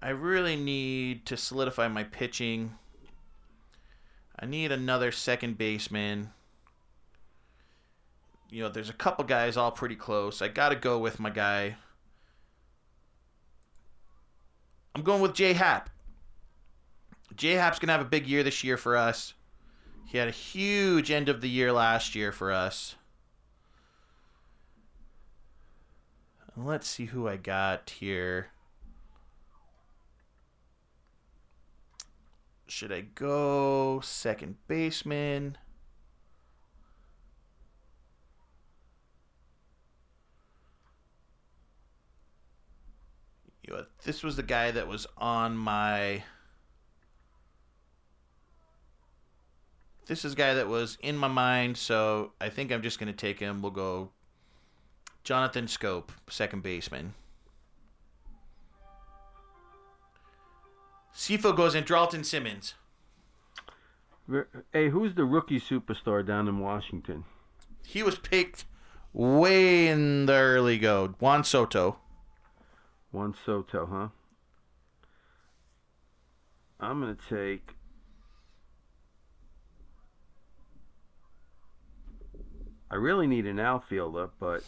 I really need to solidify my pitching. I need another second baseman. You know, there's a couple guys all pretty close. I got to go with my guy. I'm going with J Hap. J Hap's going to have a big year this year for us. He had a huge end of the year last year for us. Let's see who I got here. Should I go second baseman? You know, this was the guy that was on my. This is a guy that was in my mind, so I think I'm just going to take him. We'll go Jonathan Schoop, second baseman. Sifo goes Andrelton Simmons. Hey, who's the rookie superstar down in Washington? He was picked way in the early go. Juan Soto. Juan Soto, huh? I'm going to take. I really need an outfielder, but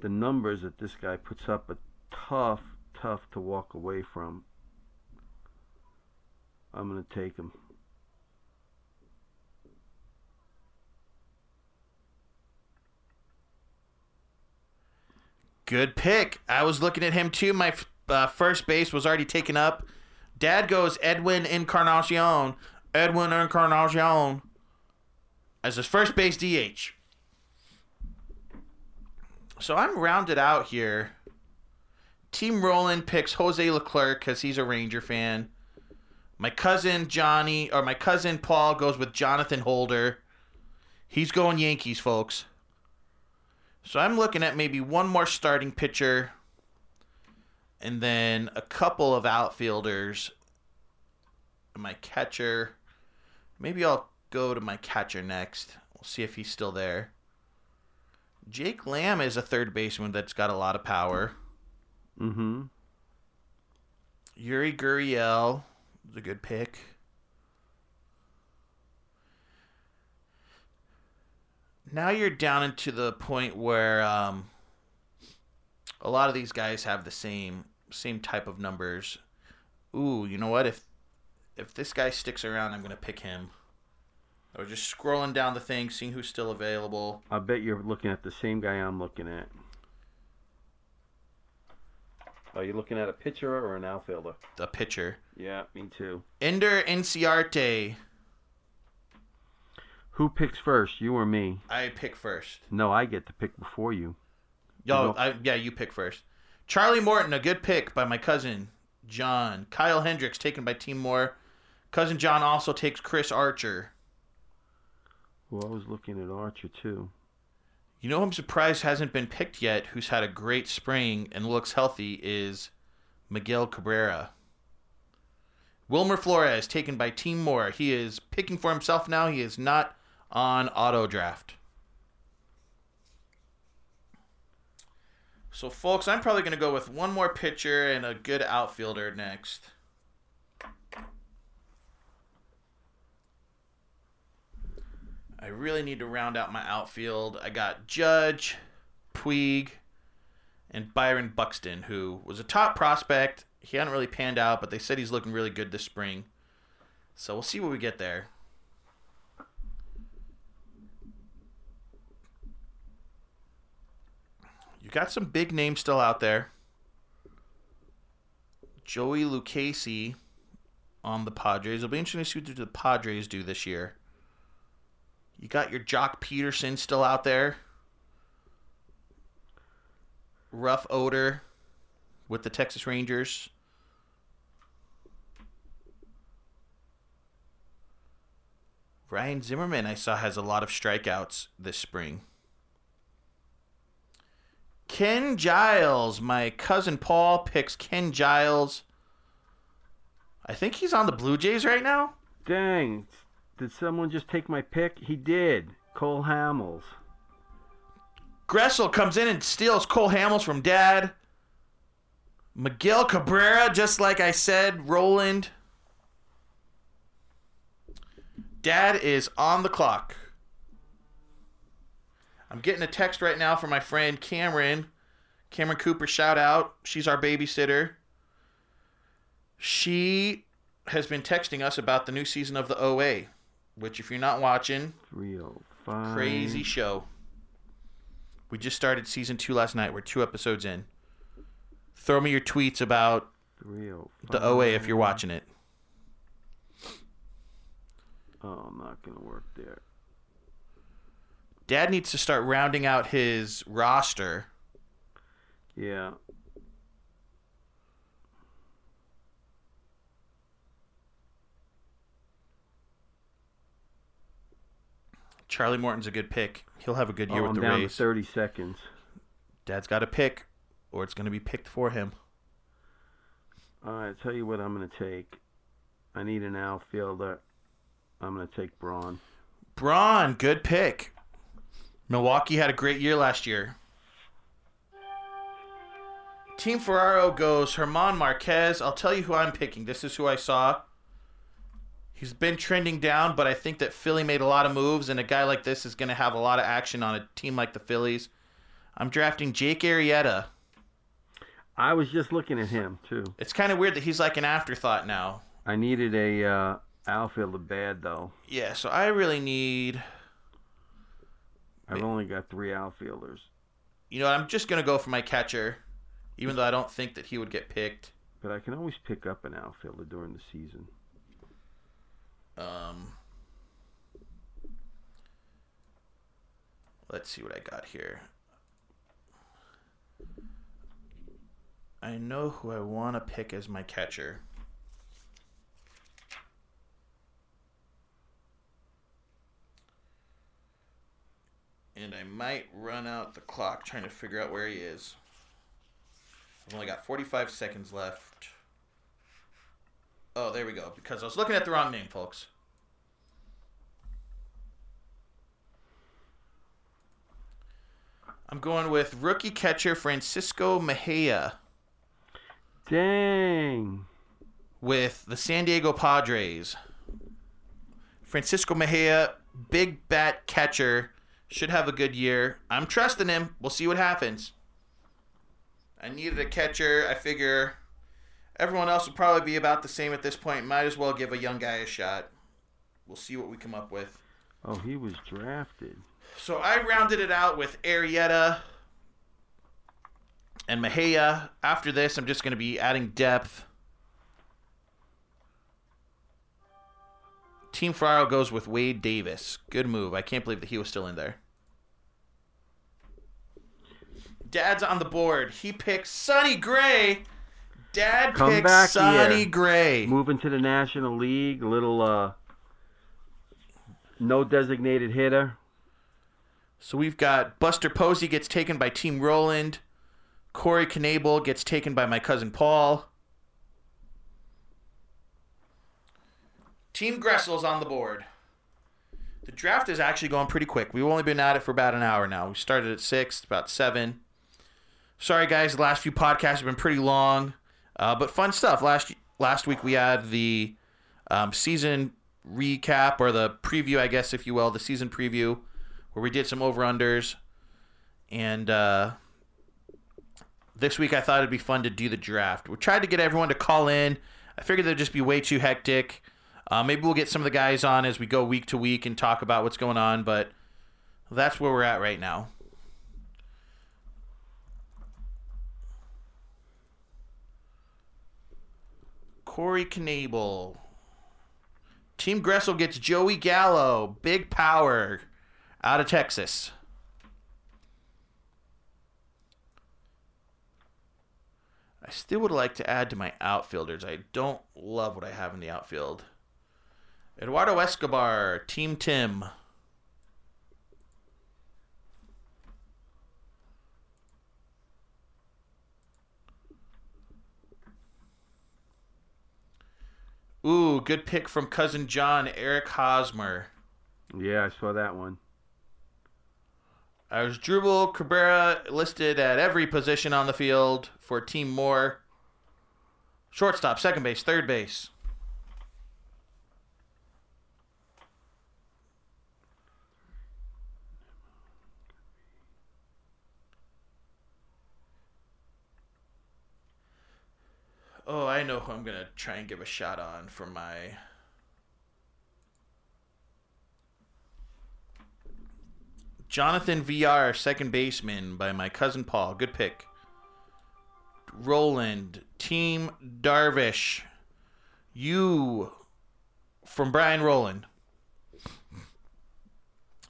the numbers that this guy puts up are tough, tough to walk away from. I'm going to take him. Good pick. I was looking at him too. My uh, first base was already taken up. Dad goes Edwin Encarnacion. Edwin Encarnacion as his first base DH. So I'm rounded out here. Team Roland picks Jose Leclerc because he's a Ranger fan. My cousin Johnny, or my cousin Paul, goes with Jonathan Holder. He's going Yankees, folks. So I'm looking at maybe one more starting pitcher and then a couple of outfielders. My catcher. Maybe I'll go to my catcher next. We'll see if he's still there. Jake Lamb is a third baseman that's got a lot of power. Mm-hmm. Yuli Gurriel is a good pick. Now you're down into the point where um, a lot of these guys have the same same type of numbers. Ooh, you know what? If if this guy sticks around, I'm gonna pick him. I was just scrolling down the thing, seeing who's still available. I bet you're looking at the same guy I'm looking at. Are you looking at a pitcher or an outfielder? The pitcher, Yeah, me too. Ender Inciarte. Who picks first, you or me? I pick first. No, I get to pick before you. Yo. I, yeah, you pick first. Charlie Morton, a good pick by my cousin John. Kyle Hendricks taken by Team Moore. Cousin John also takes Chris Archer. Well, I was looking at Archer too. You know I'm surprised hasn't been picked yet, who's had a great spring and looks healthy, is Miguel Cabrera. Wilmer Flores taken by Team Moore. He is picking for himself now. He is not on auto draft. So, folks, I'm probably going to go with one more pitcher and a good outfielder next. I really need to round out my outfield. I got Judge, Puig, and Byron Buxton, who was a top prospect. He hadn't really panned out, but they said he's looking really good this spring. So we'll see what we get there. You got some big names still out there. Joey Lucchesi on the Padres. It'll be interesting to see what the Padres do this year. You got your Joc Pederson still out there. Rougned Odor with the Texas Rangers. Ryan Zimmerman, I saw, has a lot of strikeouts this spring. Ken Giles, my cousin Paul picks Ken Giles. I think he's on the Blue Jays right now. Dang, did someone just take my pick? He did. Cole Hamels. Gressel comes in and steals Cole Hamels from Dad. Miguel Cabrera, just like I said, Roland. Dad is on the clock. I'm getting a text right now from my friend Cameron. Cameron Cooper, shout out. She's our babysitter. She has been texting us about the new season of the OA, which, if you're not watching, 305. crazy show. We just started season two last night. We're two episodes in. Throw me your tweets about 305. the OA if you're watching it. Oh, I'm not going to work there. Dad needs to start rounding out his roster. Yeah. Charlie Morton's a good pick. He'll have a good year oh, with I'm the down Rays. to 30 seconds. Dad's got to pick, or it's going to be picked for him. All right, tell you what I'm going to take. I need an outfielder. I'm going to take Braun. Braun, good pick. Milwaukee had a great year last year. Team Ferraro goes German Marquez. I'll tell you who I'm picking. This is who I saw. He's been trending down, but I think that Philly made a lot of moves, and a guy like this is going to have a lot of action on a team like the Phillies. I'm drafting Jake Arrieta. I was just looking at him, too. It's kind of weird that he's like an afterthought now. I needed a uh, outfielder bad, though. Yeah, so I really need. I've only got three outfielders. You know, I'm just going to go for my catcher, even though I don't think that he would get picked. But I can always pick up an outfielder during the season. Um, let's see what I got here. I know who I want to pick as my catcher. And I might run out the clock trying to figure out where he is. I've only got 45 seconds left. Oh, there we go. Because I was looking at the wrong name, folks. I'm going with rookie catcher Francisco Mejia. Dang. With the San Diego Padres. Francisco Mejia, big bat catcher, should have a good year. I'm trusting him. We'll see what happens. I needed a catcher. I figure everyone else would probably be about the same at this point. Might as well give a young guy a shot. We'll see what we come up with. Oh, he was drafted. So I rounded it out with Arrieta and Mejia. After this, I'm just going to be adding depth. Team Ferraro goes with Wade Davis. Good move. I can't believe that he was still in there. Dad's on the board. He picks Sonny Gray. Dad Come picks back Sonny here. Gray. Moving to the National League, little uh no designated hitter. So we've got Buster Posey gets taken by Team Roland. Corey Knebel gets taken by my cousin Paul. Team Gressel's on the board. The draft is actually going pretty quick. We've only been at it for about an hour now. We started at six, about seven. Sorry, guys. The last few podcasts have been pretty long, uh, but fun stuff. Last last week we had the um, season recap or the preview, I guess, if you will, the season preview, where we did some over unders, and uh, this week I thought it'd be fun to do the draft. We tried to get everyone to call in. I figured they'd just be way too hectic. Uh, maybe we'll get some of the guys on as we go week to week and talk about what's going on, but that's where we're at right now. Corey Knebel. Team Gressel gets Joey Gallo. Big power out of Texas. I still would like to add to my outfielders. I don't love what I have in the outfield. Eduardo Escobar, Team Tim. Ooh, good pick from cousin John, Eric Hosmer. Yeah, I saw that one. There's Asdrubal Cabrera listed at every position on the field for Team Moore. Shortstop, second base, third base. Oh, I know who I'm to try and give a shot on for my Jonathan Villar, second baseman by my cousin Paul. Good pick. Roland, Team Darvish. You from Brian Roland.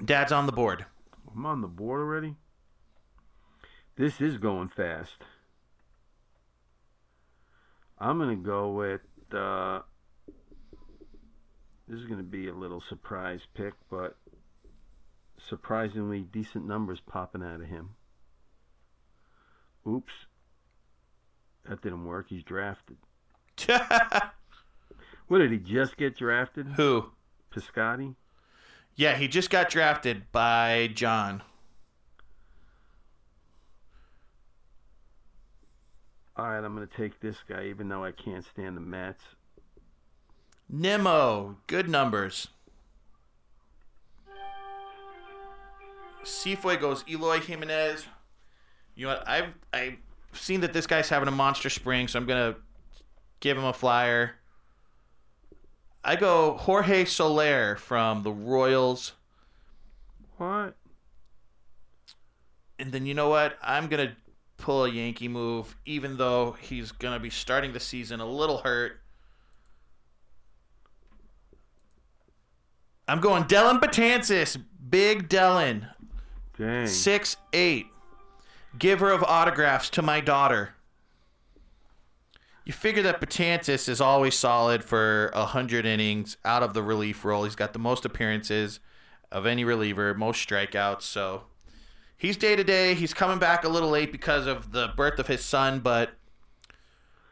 Dad's on the board. I'm on the board already. This is going fast. I'm gonna go with. Uh, this is gonna be a little surprise pick, but surprisingly decent numbers popping out of him. Oops. That didn't work. He's drafted. What did he just get drafted? Who? Piscotti? Yeah, he just got drafted by John. All right, I'm going to take this guy, even though I can't stand the Mets. Nimmo, good numbers. Sifo goes Eloy Jimenez. You know what? I've I've seen that this guy's having a monster spring, so I'm gonna give him a flyer. I go Jorge Soler from the Royals, What? and then you know what? I'm gonna pull a Yankee move, even though he's gonna be starting the season a little hurt. I'm going Dellin Betances, big Dellin. Dang. Six eight. Giver of autographs to my daughter. You figure that Betances is always solid for hundred innings out of the relief role. He's got the most appearances of any reliever, most strikeouts. So he's day to day. He's coming back a little late because of the birth of his son, but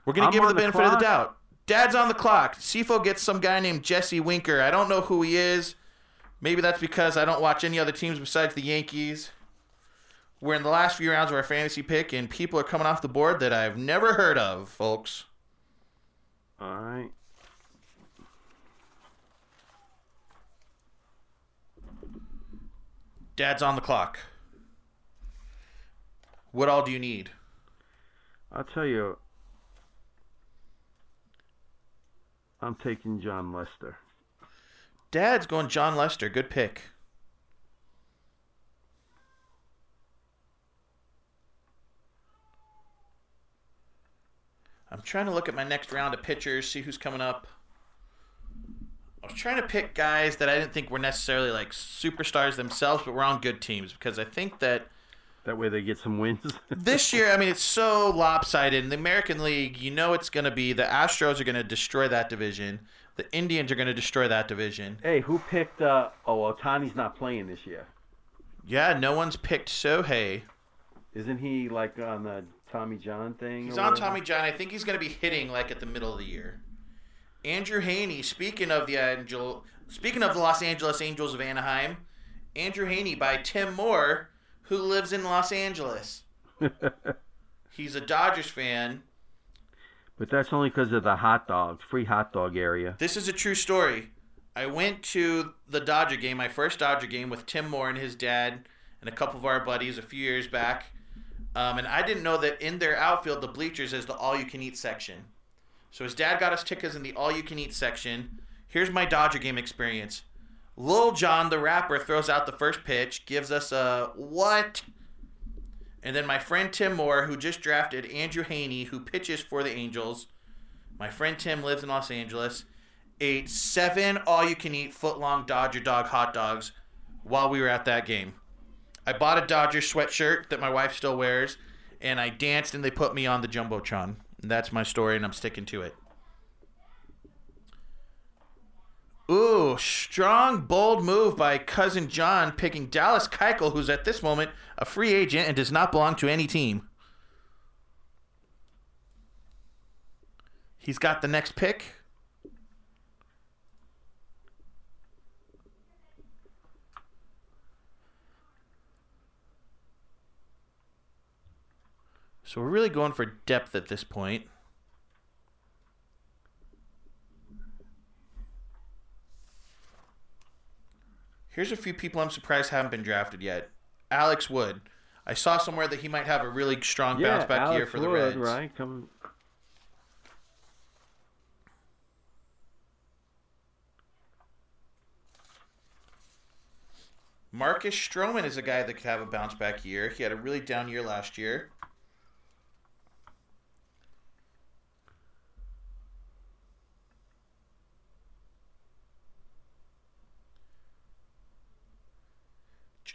we're gonna I'm give him the the benefit of the doubt. Dad's on the clock. Sifo gets some guy named Jesse Winker. I don't know who he is. Maybe that's because I don't watch any other teams besides the Yankees. We're in the last few rounds of our fantasy pick, and people are coming off the board that I've never heard of, folks. All right. Dad's on the clock. What all do you need? I'll tell you. I'm taking Jon Lester. Dad's going Jon Lester. Good pick. I'm trying to look at my next round of pitchers, see who's coming up. I was trying to pick guys that I didn't think were necessarily like superstars themselves, but were on good teams because I think that That way they get some wins. this year, I mean, it's so lopsided. In the American League, you know it's going to be the Astros are going to destroy that division. The Indians are going to destroy that division. hey, who picked? Uh, oh, Ohtani's not playing this year. Yeah, no one's picked Shohei. Isn't he like on the Tommy John thing? He's on whatever? Tommy John. I think he's going to be hitting like at the middle of the year. Andrew Heaney, speaking of the Angel, speaking of the Los Angeles Angels of Anaheim, Andrew Heaney by Tim Moore, who lives in Los Angeles. He's a Dodgers fan. but that's only because of the hot dogs, free hot dog area. This is a true story. I went to the Dodger game, my first Dodger game, with Tim Moore and his dad and a couple of our buddies a few years back. Um, and I didn't know that in their outfield, the bleachers is the all-you-can-eat section. So his dad got us tickets in the all-you-can-eat section. Here's my Dodger game experience. Lil Jon, the rapper, throws out the first pitch, gives us a what? And then my friend Tim Moore, who just drafted Andrew Heaney, who pitches for the Angels. My friend Tim lives in Los Angeles ate seven all-you-can-eat foot-long Dodger dog hot dogs while we were at that game. I bought a Dodger sweatshirt that my wife still wears, and I danced and they put me on the jumbotron. And that's my story, and I'm sticking to it. Ooh, strong, bold move by cousin John picking Dallas Keuchel, who's at this moment a free agent and does not belong to any team. He's got the next pick. So we're really going for depth at this point. Here's a few people I'm surprised haven't been drafted yet. Alex Wood. I saw somewhere that he might have a really strong bounce back Alex year for the Wood, Reds. right? Come. Marcus Stroman is a guy that could have a bounce back year. He had a really down year last year.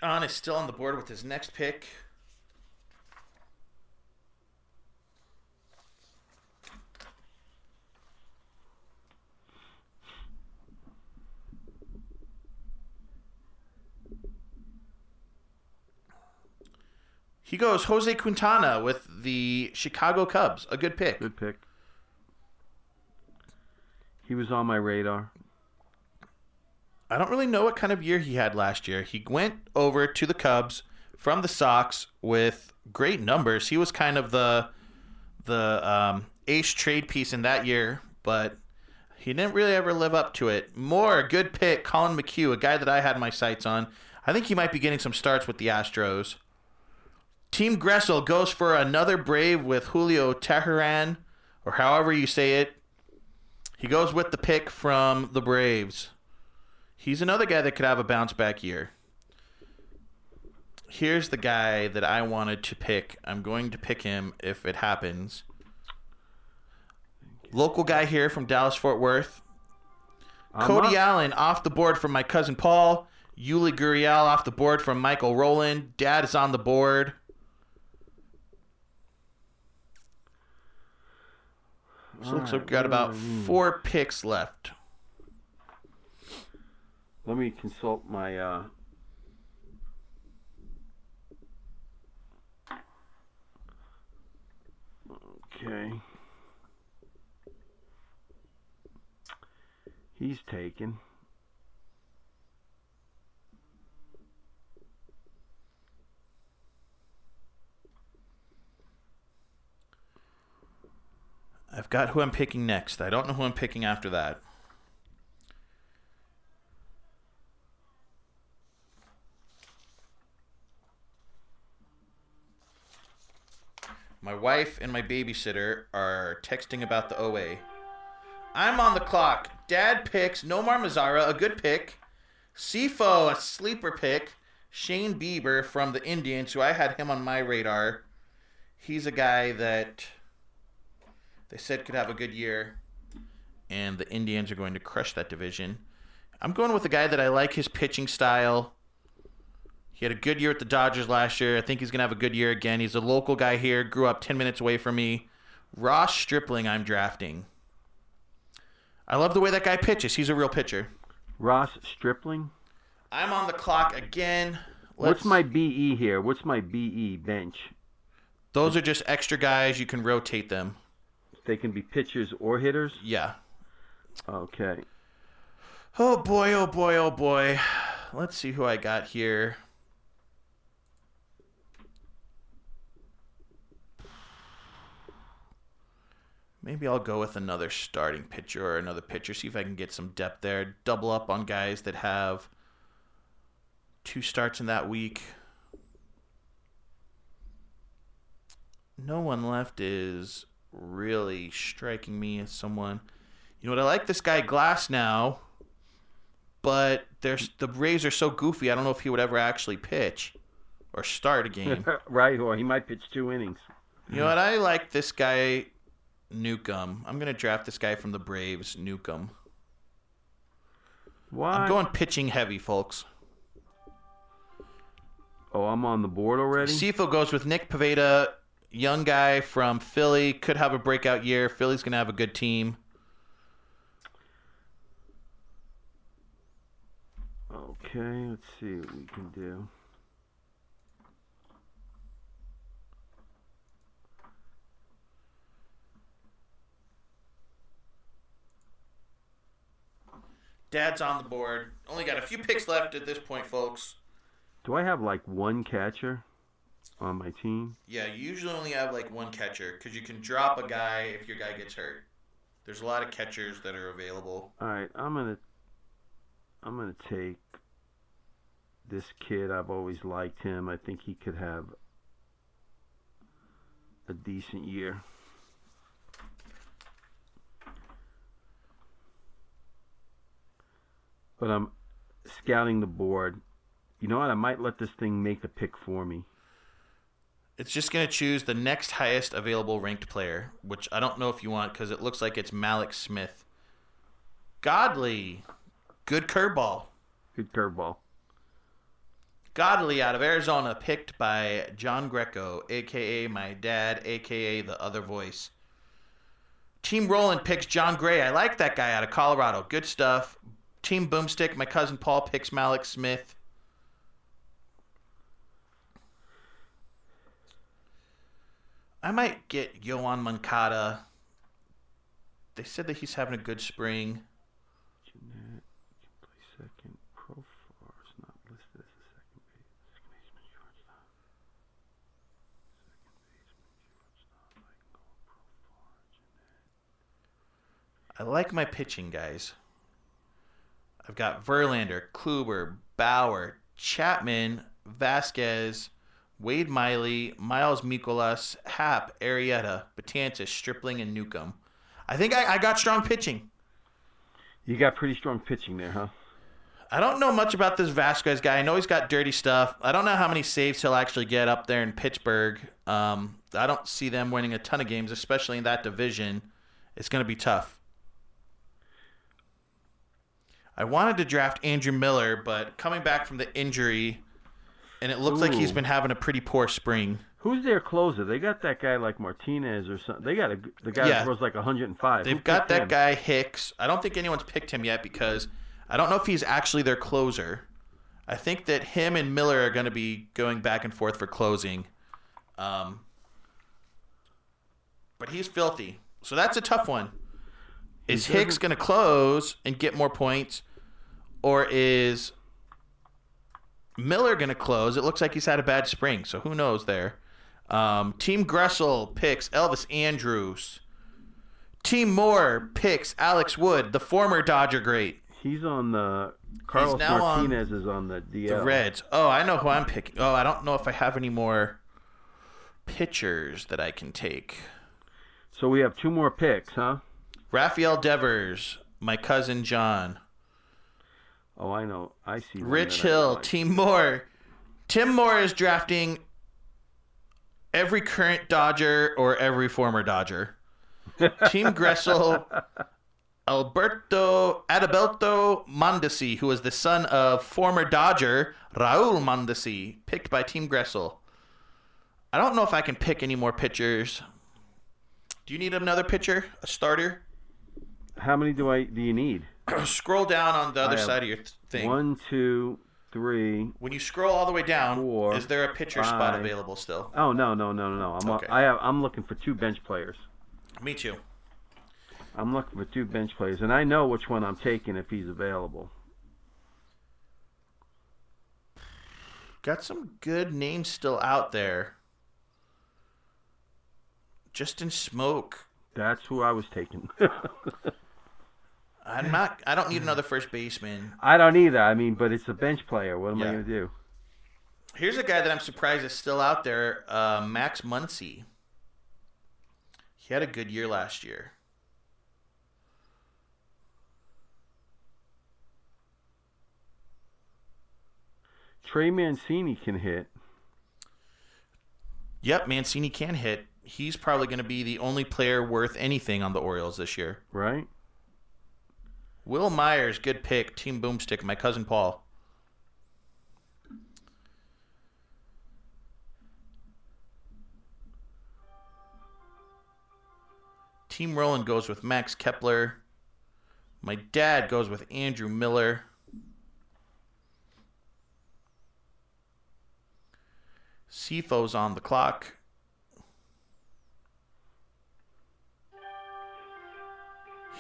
John is still on the board with his next pick. He goes Jose Quintana with the Chicago Cubs. A good pick. Good pick. He was on my radar. I don't really know what kind of year he had last year. He went over to the Cubs from the Sox with great numbers. He was kind of the the um, ace trade piece in that year, but he didn't really ever live up to it. More good pick, Collin McHugh, a guy that I had my sights on. I think he might be getting some starts with the Astros. Team Gressel goes for another Brave with Julio Teheran, or however you say it. He goes with the pick from the Braves. He's another guy that could have a bounce back year. Here's the guy that I wanted to pick. I'm going to pick him if it happens. Local guy here from Dallas Fort Worth. I'm Cody up. Allen off the board from my cousin Paul. Yuli Gurriel off the board from Michael Rowland. Dad is on the board. So looks like we got about four picks left let me consult my uh, okay he's taken I've got who I'm picking next. I don't know who I'm picking after that. My wife and my babysitter are texting about the OA. I'm on the clock. Dad picks Nomar Mazara, a good pick. Sifo, a sleeper pick. Shane Bieber from the Indians, who I had him on my radar. He's a guy that they said could have a good year, and the Indians are going to crush that division. I'm going with a guy that I like his pitching style. He had a good year at the Dodgers last year. I think he's going to have a good year again. He's a local guy here, grew up 10 minutes away from me. Ross Stripling, I'm drafting. I love the way that guy pitches. He's a real pitcher. Ross Stripling. I'm on the clock again. What's Let's- my BE here? What's my BE bench? Those are just extra guys. You can rotate them. They can be pitchers or hitters. Yeah. Okay. Oh boy, oh boy, oh boy. Let's see who I got here. Maybe I'll go with another starting pitcher or another pitcher, see if I can get some depth there. Double up on guys that have two starts in that week. No one left is really striking me as someone. You know what? I like this guy Glasnow, but there's the Rays are so goofy. I don't know if he would ever actually pitch or start a game. right, or he might pitch two innings. you know what? I like this guy Newcomb. I'm gonna draft this guy from the Braves, Newcomb. Why? I'm going pitching heavy, folks. oh, I'm on the board already. Sifo goes with Nick Pivetta, young guy from Philly, could have a breakout year. Philly's gonna have a good team. Okay, let's see what we can do. Dad's on the board. Only got a few picks left at this point, folks. Do I have like one catcher on my team? Yeah, you usually only have like one catcher because you can drop a guy if your guy gets hurt. There's a lot of catchers that are available. All right, I'm gonna I'm gonna take this kid. I've always liked him. I think he could have a decent year. But I'm scouting the board. You know what? I might let this thing make a pick for me. It's just going to choose the next highest available ranked player, which I don't know if you want because it looks like it's Mallex Smith. Godley. Good curveball. Good curveball. Godley out of Arizona, picked by John Greco, aka my dad, aka the other voice. Team Roland picks Jon Gray. I like that guy out of Colorado. Good stuff. Team Boomstick, my cousin Paul picks Mallex Smith. I might get Yoan Moncada. They said that he's having a good spring. I like my pitching, guys. I've got Verlander, Kluber, Bauer, Chapman, Vazquez, Wade Miley, Miles Mikolas, Happ, Arrieta, Betances, Stripling, and Newcomb. I think I, I got strong pitching. You got pretty strong pitching there, huh? I don't know much about this Vazquez guy. I know he's got dirty stuff. I don't know how many saves he'll actually get up there in Pittsburgh. Um, I don't see them winning a ton of games, especially in that division. It's going to be tough. I wanted to draft Andrew Miller, but coming back from the injury, and it looks like he's been having a pretty poor spring. Who's their closer? They got that guy like Martinez or something. They got a the guy Yeah. that throws like 105. They've got that him? guy Hicks. I don't think anyone's picked him yet because I don't know if he's actually their closer. I think that him and Miller are going to be going back and forth for closing. Um, but he's filthy. So that's a tough one. Is Hicks going to close and get more points? Or is Miller going to close? It looks like he's had a bad spring, so who knows there. Um, Team Gressel picks Elvis Andrus. Team Moore picks Alex Wood, the former Dodger great. He's on the. Carlos now on is on the DL. The Reds. Oh, I know who I'm picking. Oh, I don't know if I have any more pitchers that I can take. So we have two more picks, huh? Rafael Devers, my cousin John. Oh, I know. I see. Rich Hill, like. Team Moore. Tim Moore is drafting every current Dodger or every former Dodger. Team Gressel, Alberto Adalberto Mondesi, who is the son of former Dodger Raul Mondesi, picked by Team Gressel. I don't know if I can pick any more pitchers. Do you need another pitcher, a starter? How many do I do you need? Scroll down on the other side of your thing. One, two, three. When you scroll all the way down, Four, is there a pitcher spot available still? Oh no, no, no, no, no. I'm Okay. I have, I'm looking for two bench players. Me too. I'm looking for two bench players, and I know which one I'm taking if he's available. Got some good names still out there. Justin Smoak. That's who I was taking. I'm not. I don't need another first baseman. I don't either. I mean, but it's a bench player. What am Yeah. I going to do? Here's a guy that I'm surprised is still out there. Uh, Max Muncy. He had a good year last year. Trey Mancini can hit. Yep, Mancini can hit. He's probably going to be the only player worth anything on the Orioles this year. right? Wil Myers, good pick. Team Boomstick, my cousin Paul. Team Roland goes with Max Kepler. My dad goes with Andrew Miller. Sifo's on the clock.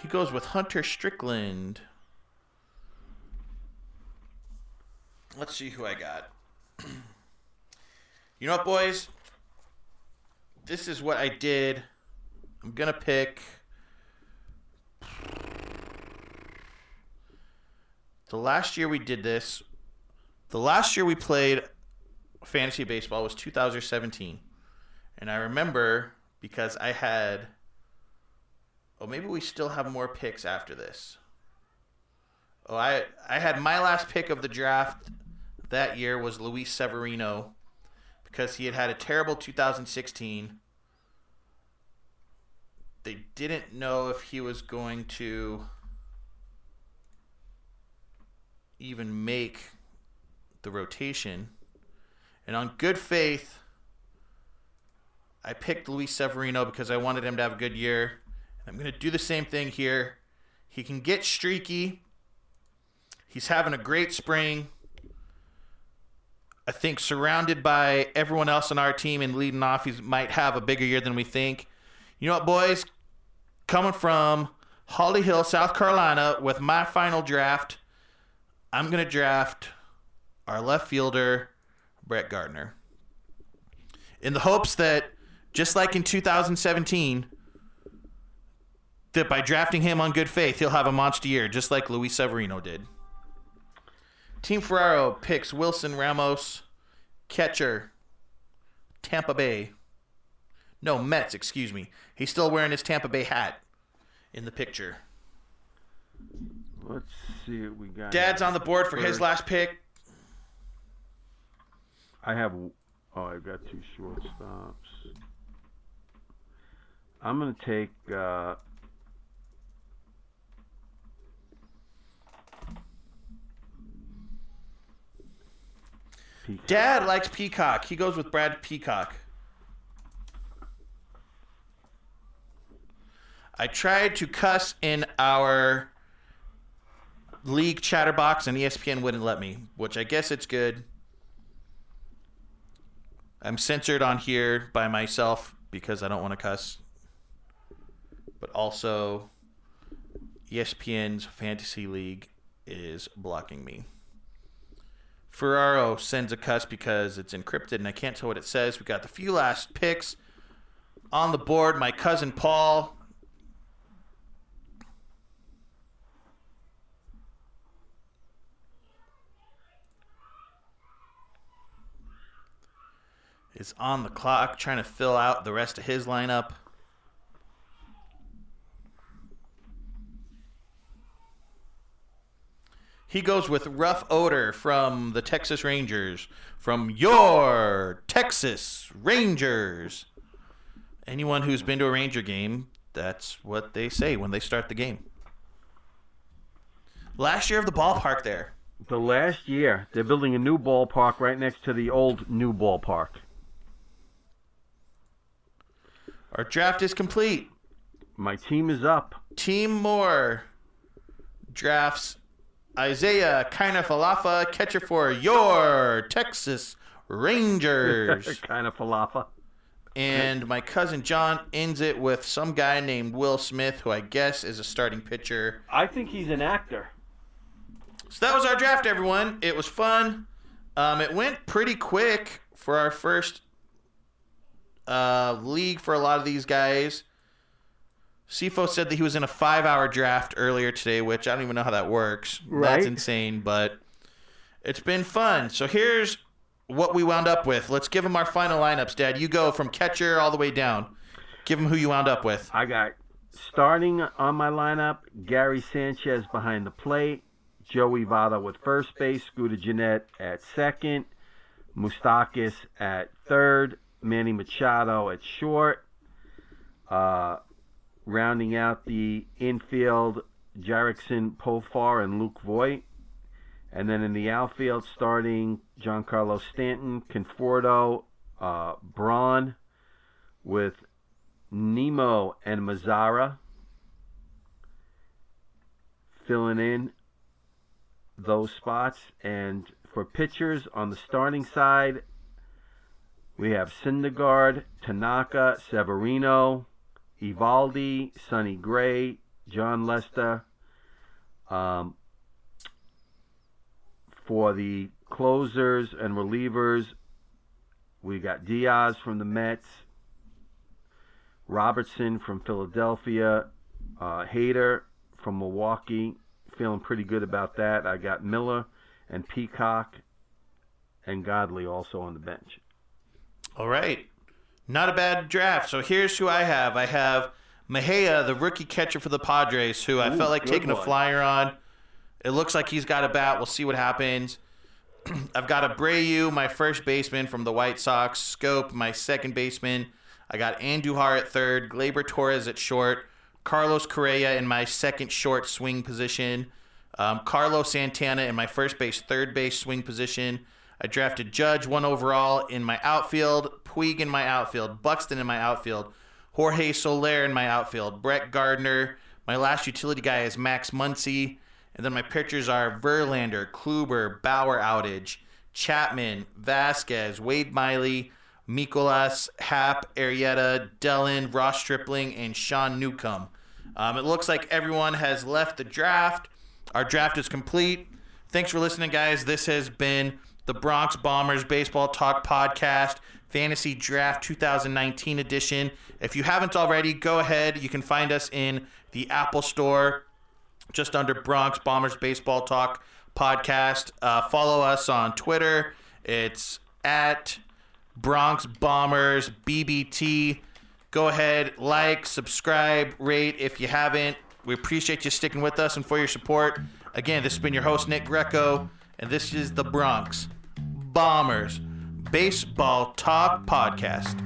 He goes with Hunter Strickland. Let's see who I got. you know what, boys? This is what I did. I'm going to pick. The last year we did this, the last year we played fantasy baseball was 2017. And I remember because I had Oh, maybe we still have more picks after this. Oh, I I had my last pick of the draft that year was Luis Severino because he had had a terrible 2016. They didn't know if he was going to even make the rotation. And on good faith, I picked Luis Severino because I wanted him to have a good year. I'm going to do the same thing here. He can get streaky. He's having a great spring. I think surrounded by everyone else on our team and leading off, he might have a bigger year than we think. You know what, boys? Coming from Holly Hill, South Carolina, with my final draft, I'm going to draft our left fielder, Brett Gardner. In the hopes that, just like in 2017, that by drafting him on good faith, he'll have a monster year, just like Luis Severino did. Team Ferraro picks Wilson Ramos, catcher, Tampa Bay. No, Mets, excuse me. He's still wearing his Tampa Bay hat in the picture. Let's see what we got. Dad's on the board for his last pick. I have. Oh, I've got two shortstops. I'm gonna take. Uh, Peacock. Dad likes Peacock. He goes with Brad Peacock. I tried to cuss in our league chatterbox and ESPN wouldn't let me, which I guess it's good. I'm censored on here by myself because I don't want to cuss. But also ESPN's fantasy league is blocking me. Ferraro sends a cuss because it's encrypted and I can't tell what it says. We got the few last picks on the board. My cousin Paul. Is on the clock trying to fill out the rest of his lineup. He goes with Rougned Odor from the Texas Rangers. From your Texas Rangers. Anyone who's been to a Ranger game, that's what they say when they start the game. Last year of the ballpark there. The last year, they're building a new ballpark right next to the old new ballpark. Our draft is complete. My team is up. Team Moore drafts Isiah Kiner-Falefa, catcher for your Texas Rangers. kind of falafel. and my cousin John ends it with some guy named Will Smith, who I guess is a starting pitcher. I think he's an actor. So that was our draft, everyone. It was fun. Um, it went pretty quick for our first uh, league for a lot of these guys. Sifo said that he was in a five-hour draft earlier today, which I don't even know how that works. That's insane, but it's been fun. So here's what we wound up with. Let's give them our final lineups, Dad. You go from catcher all the way down. Give them who you wound up with. I got starting on my lineup Gary Sanchez behind the plate, Joey Votto with first base, Scooter Gennett at second, Moustakas at third, Manny Machado at short. Uh, rounding out the infield, Jurickson Profar and Luke Voit. And then in the outfield, starting Giancarlo Stanton, Conforto, uh, Braun with Nimmo and Mazara filling in those spots. And for pitchers on the starting side, we have Syndergaard, Tanaka, Severino, Eovaldi, Sonny Gray, Jon Lester. Um, for the closers and relievers, we got Diaz from the Mets, Robertson from Philadelphia, uh, Hader from Milwaukee. Feeling pretty good about that. I got Miller and Peacock and Godley also on the bench. All right. Not a bad draft. So here's who I have. I have Mejia, the rookie catcher for the Padres, who I Ooh, felt like taking a flyer on. It looks like he's got a bat. We'll see what happens. I've got Abreu, my first baseman from the White Sox. Schoop, my second baseman. I got Andujar at third. Gleyber Torres at short. Carlos Correa in my second short swing position. Um, Carlos Santana in my first base, third base swing position. I drafted Judge one overall in my outfield, Puig in my outfield, Buxton in my outfield, Jorge Soler in my outfield, Brett Gardner. My last utility guy is Max Muncy. And then my pitchers are Verlander, Kluber, Bauer outage, Chapman, Vazquez, Wade Miley, Mikolas, Happ, Arrieta, Dellin, Ross Stripling, and Sean Newcomb. Um, it looks like everyone has left the draft. Our draft is complete. Thanks for listening, guys. This has been the Bronx Bombers Baseball Talk Podcast, Fantasy Draft 2019 edition. If you haven't already, go ahead. You can find us in the Apple Store just under Bronx Bombers Baseball Talk podcast. Uh, follow us on Twitter. It's at Bronx Bombers BBT. Go ahead, like, subscribe, rate if you haven't. We appreciate you sticking with us and for your support. Again, this has been your host, Nick Greco, and this is the Bronx Bombers Baseball Talk Podcast.